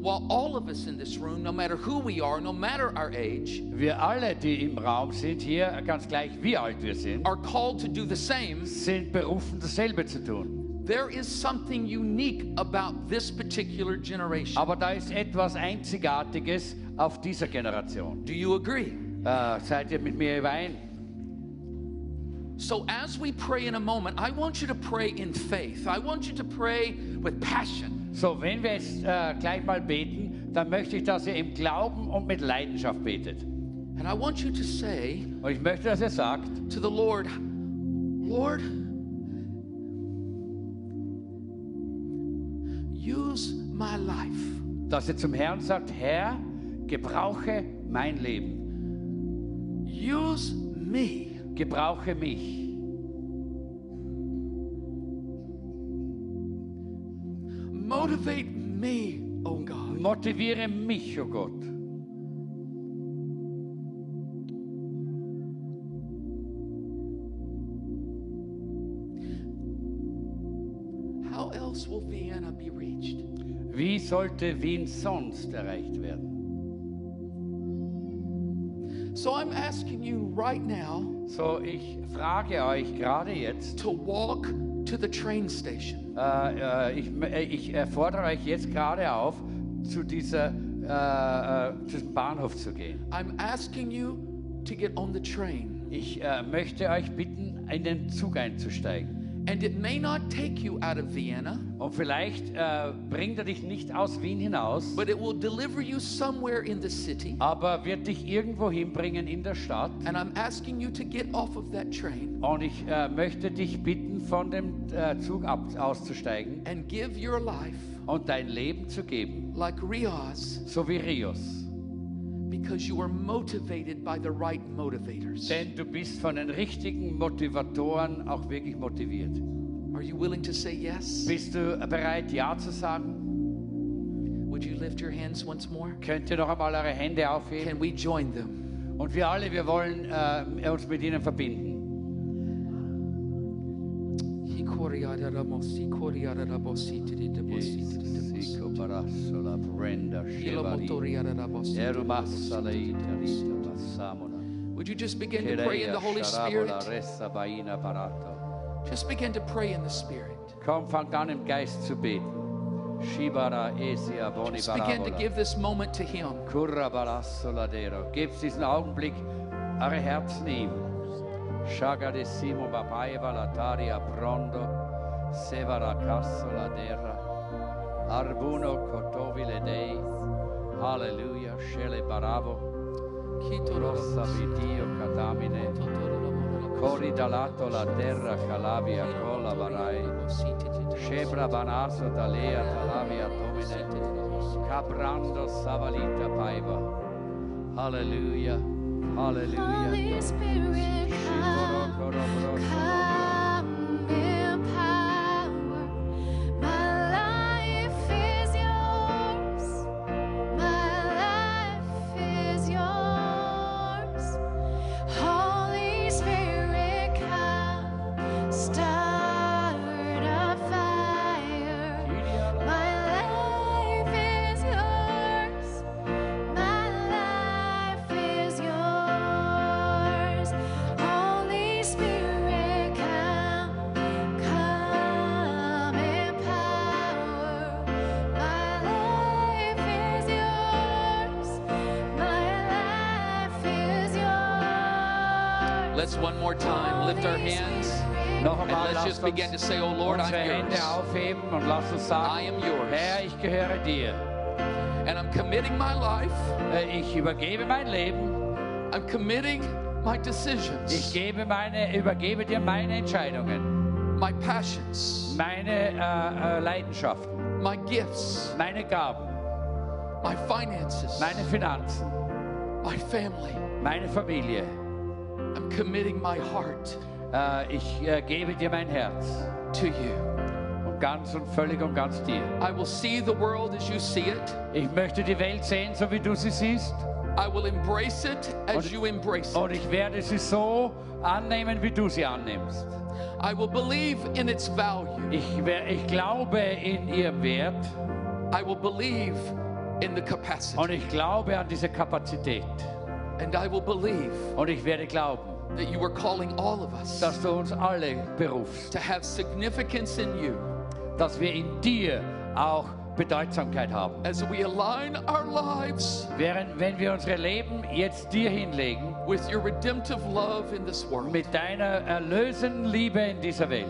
While all of us in this room, no matter who we are, no matter our age, Wir alle, die im Raum sind, hier, ganz gleich wie alt wir sind, are called to do the same, sind berufen, dasselbe zu tun. There is something unique about this particular generation. Aber da ist etwas Einzigartiges auf dieser Generation. Do you agree? Äh, seid ihr mit mir überein? So, as we pray in a moment, I want you to pray in faith. I want you to pray with passion. So, wenn wir jetzt äh, gleich mal beten, dann möchte ich, dass ihr im Glauben und mit Leidenschaft betet. And I want you to say Und ich möchte, dass ihr sagt, to the Lord, Lord, use my life. dass ihr zum Herrn sagt, Herr, gebrauche mein Leben, Use me. gebrauche mich. Motivate me, oh God. Motiviere mich, oh Gott. Sollte Wien sonst erreicht werden? So I'm asking you right now So, ich frage euch gerade jetzt, to walk to the train station. äh, äh, ich, äh, ich äh, fordere euch jetzt gerade auf, zu dieser, zu diesem Bahnhof zu gehen. I'm asking you to get on the train. Ich möchte euch bitten, in den Zug einzusteigen. And it may not take you out of Vienna, Und vielleicht äh, bringt er dich nicht aus Wien hinaus, but it will deliver you somewhere in the city. aber wird dich irgendwo hinbringen in der Stadt. And I'm asking you to get off of that train Und ich äh, möchte dich bitten, von dem äh, Zug ab, auszusteigen and give your life und dein Leben zu geben, like Riaz so wie Rios. Because you are motivated by the right motivators. Denn du bist von den richtigen Motivatoren auch wirklich motiviert. Are you willing to say yes? Bist du bereit, Ja zu sagen? Would you lift your hands once more? Könnt ihr noch einmal eure Hände aufheben? Can we join them? Und wir alle, wir wollen äh, uns mit ihnen verbinden. Would you just begin to pray in the Holy Spirit? Just begin to pray in the Spirit. Just begin to give this moment to Him. Gebt diesen Augenblick eure Herzen. Shaga de simo babaeva lataria prondo. Sevara casso ladera. Arbuno cotovile dei. Alleluia. Shele baravo. Rossa vidio catamine. Cori dalato la terra calavia colla varai. Shebra banaso dalea talavia domine. Cabrando savalita paiva. Hallelujah. Hallelujah. Holy Spirit, come, come Let's one more time lift our hands Noch and let's just begin to say, Oh Lord, I'm Hände yours. aufheben und lasst uns sagen, I am yours. Herr, ich gehöre dir. And I'm committing my life, Ich übergebe mein Leben. I'm committing my decisions. Ich gebe meine, übergebe dir meine Entscheidungen, my passions, meine äh, äh, eh, Leidenschaften, my gifts, meine Gaben, my finances, meine Finanzen, my family. meine Familie. I'm committing my heart Äh, Ich äh, gebe dir mein Herz. to you. Und ganz und völlig und ganz dir. I will see the world as you see it. Ich möchte die Welt sehen, so wie du sie siehst. I will embrace it as Und- you embrace Und it. ich werde sie so annehmen, wie du sie annimmst. I will believe in its value. Ich, ich glaube in ihrem Wert I will believe in the capacity. und ich glaube an diese Kapazität. And I will believe Und ich werde glauben, that you are calling all of us dass du uns alle berufst, to have significance in you dass wir in dir auch Bedeutsamkeit haben. as we align our lives Während, wenn wir unsere Leben jetzt dir hinlegen, with your redemptive love in this world. mit deiner erlösenden Liebe in dieser Welt,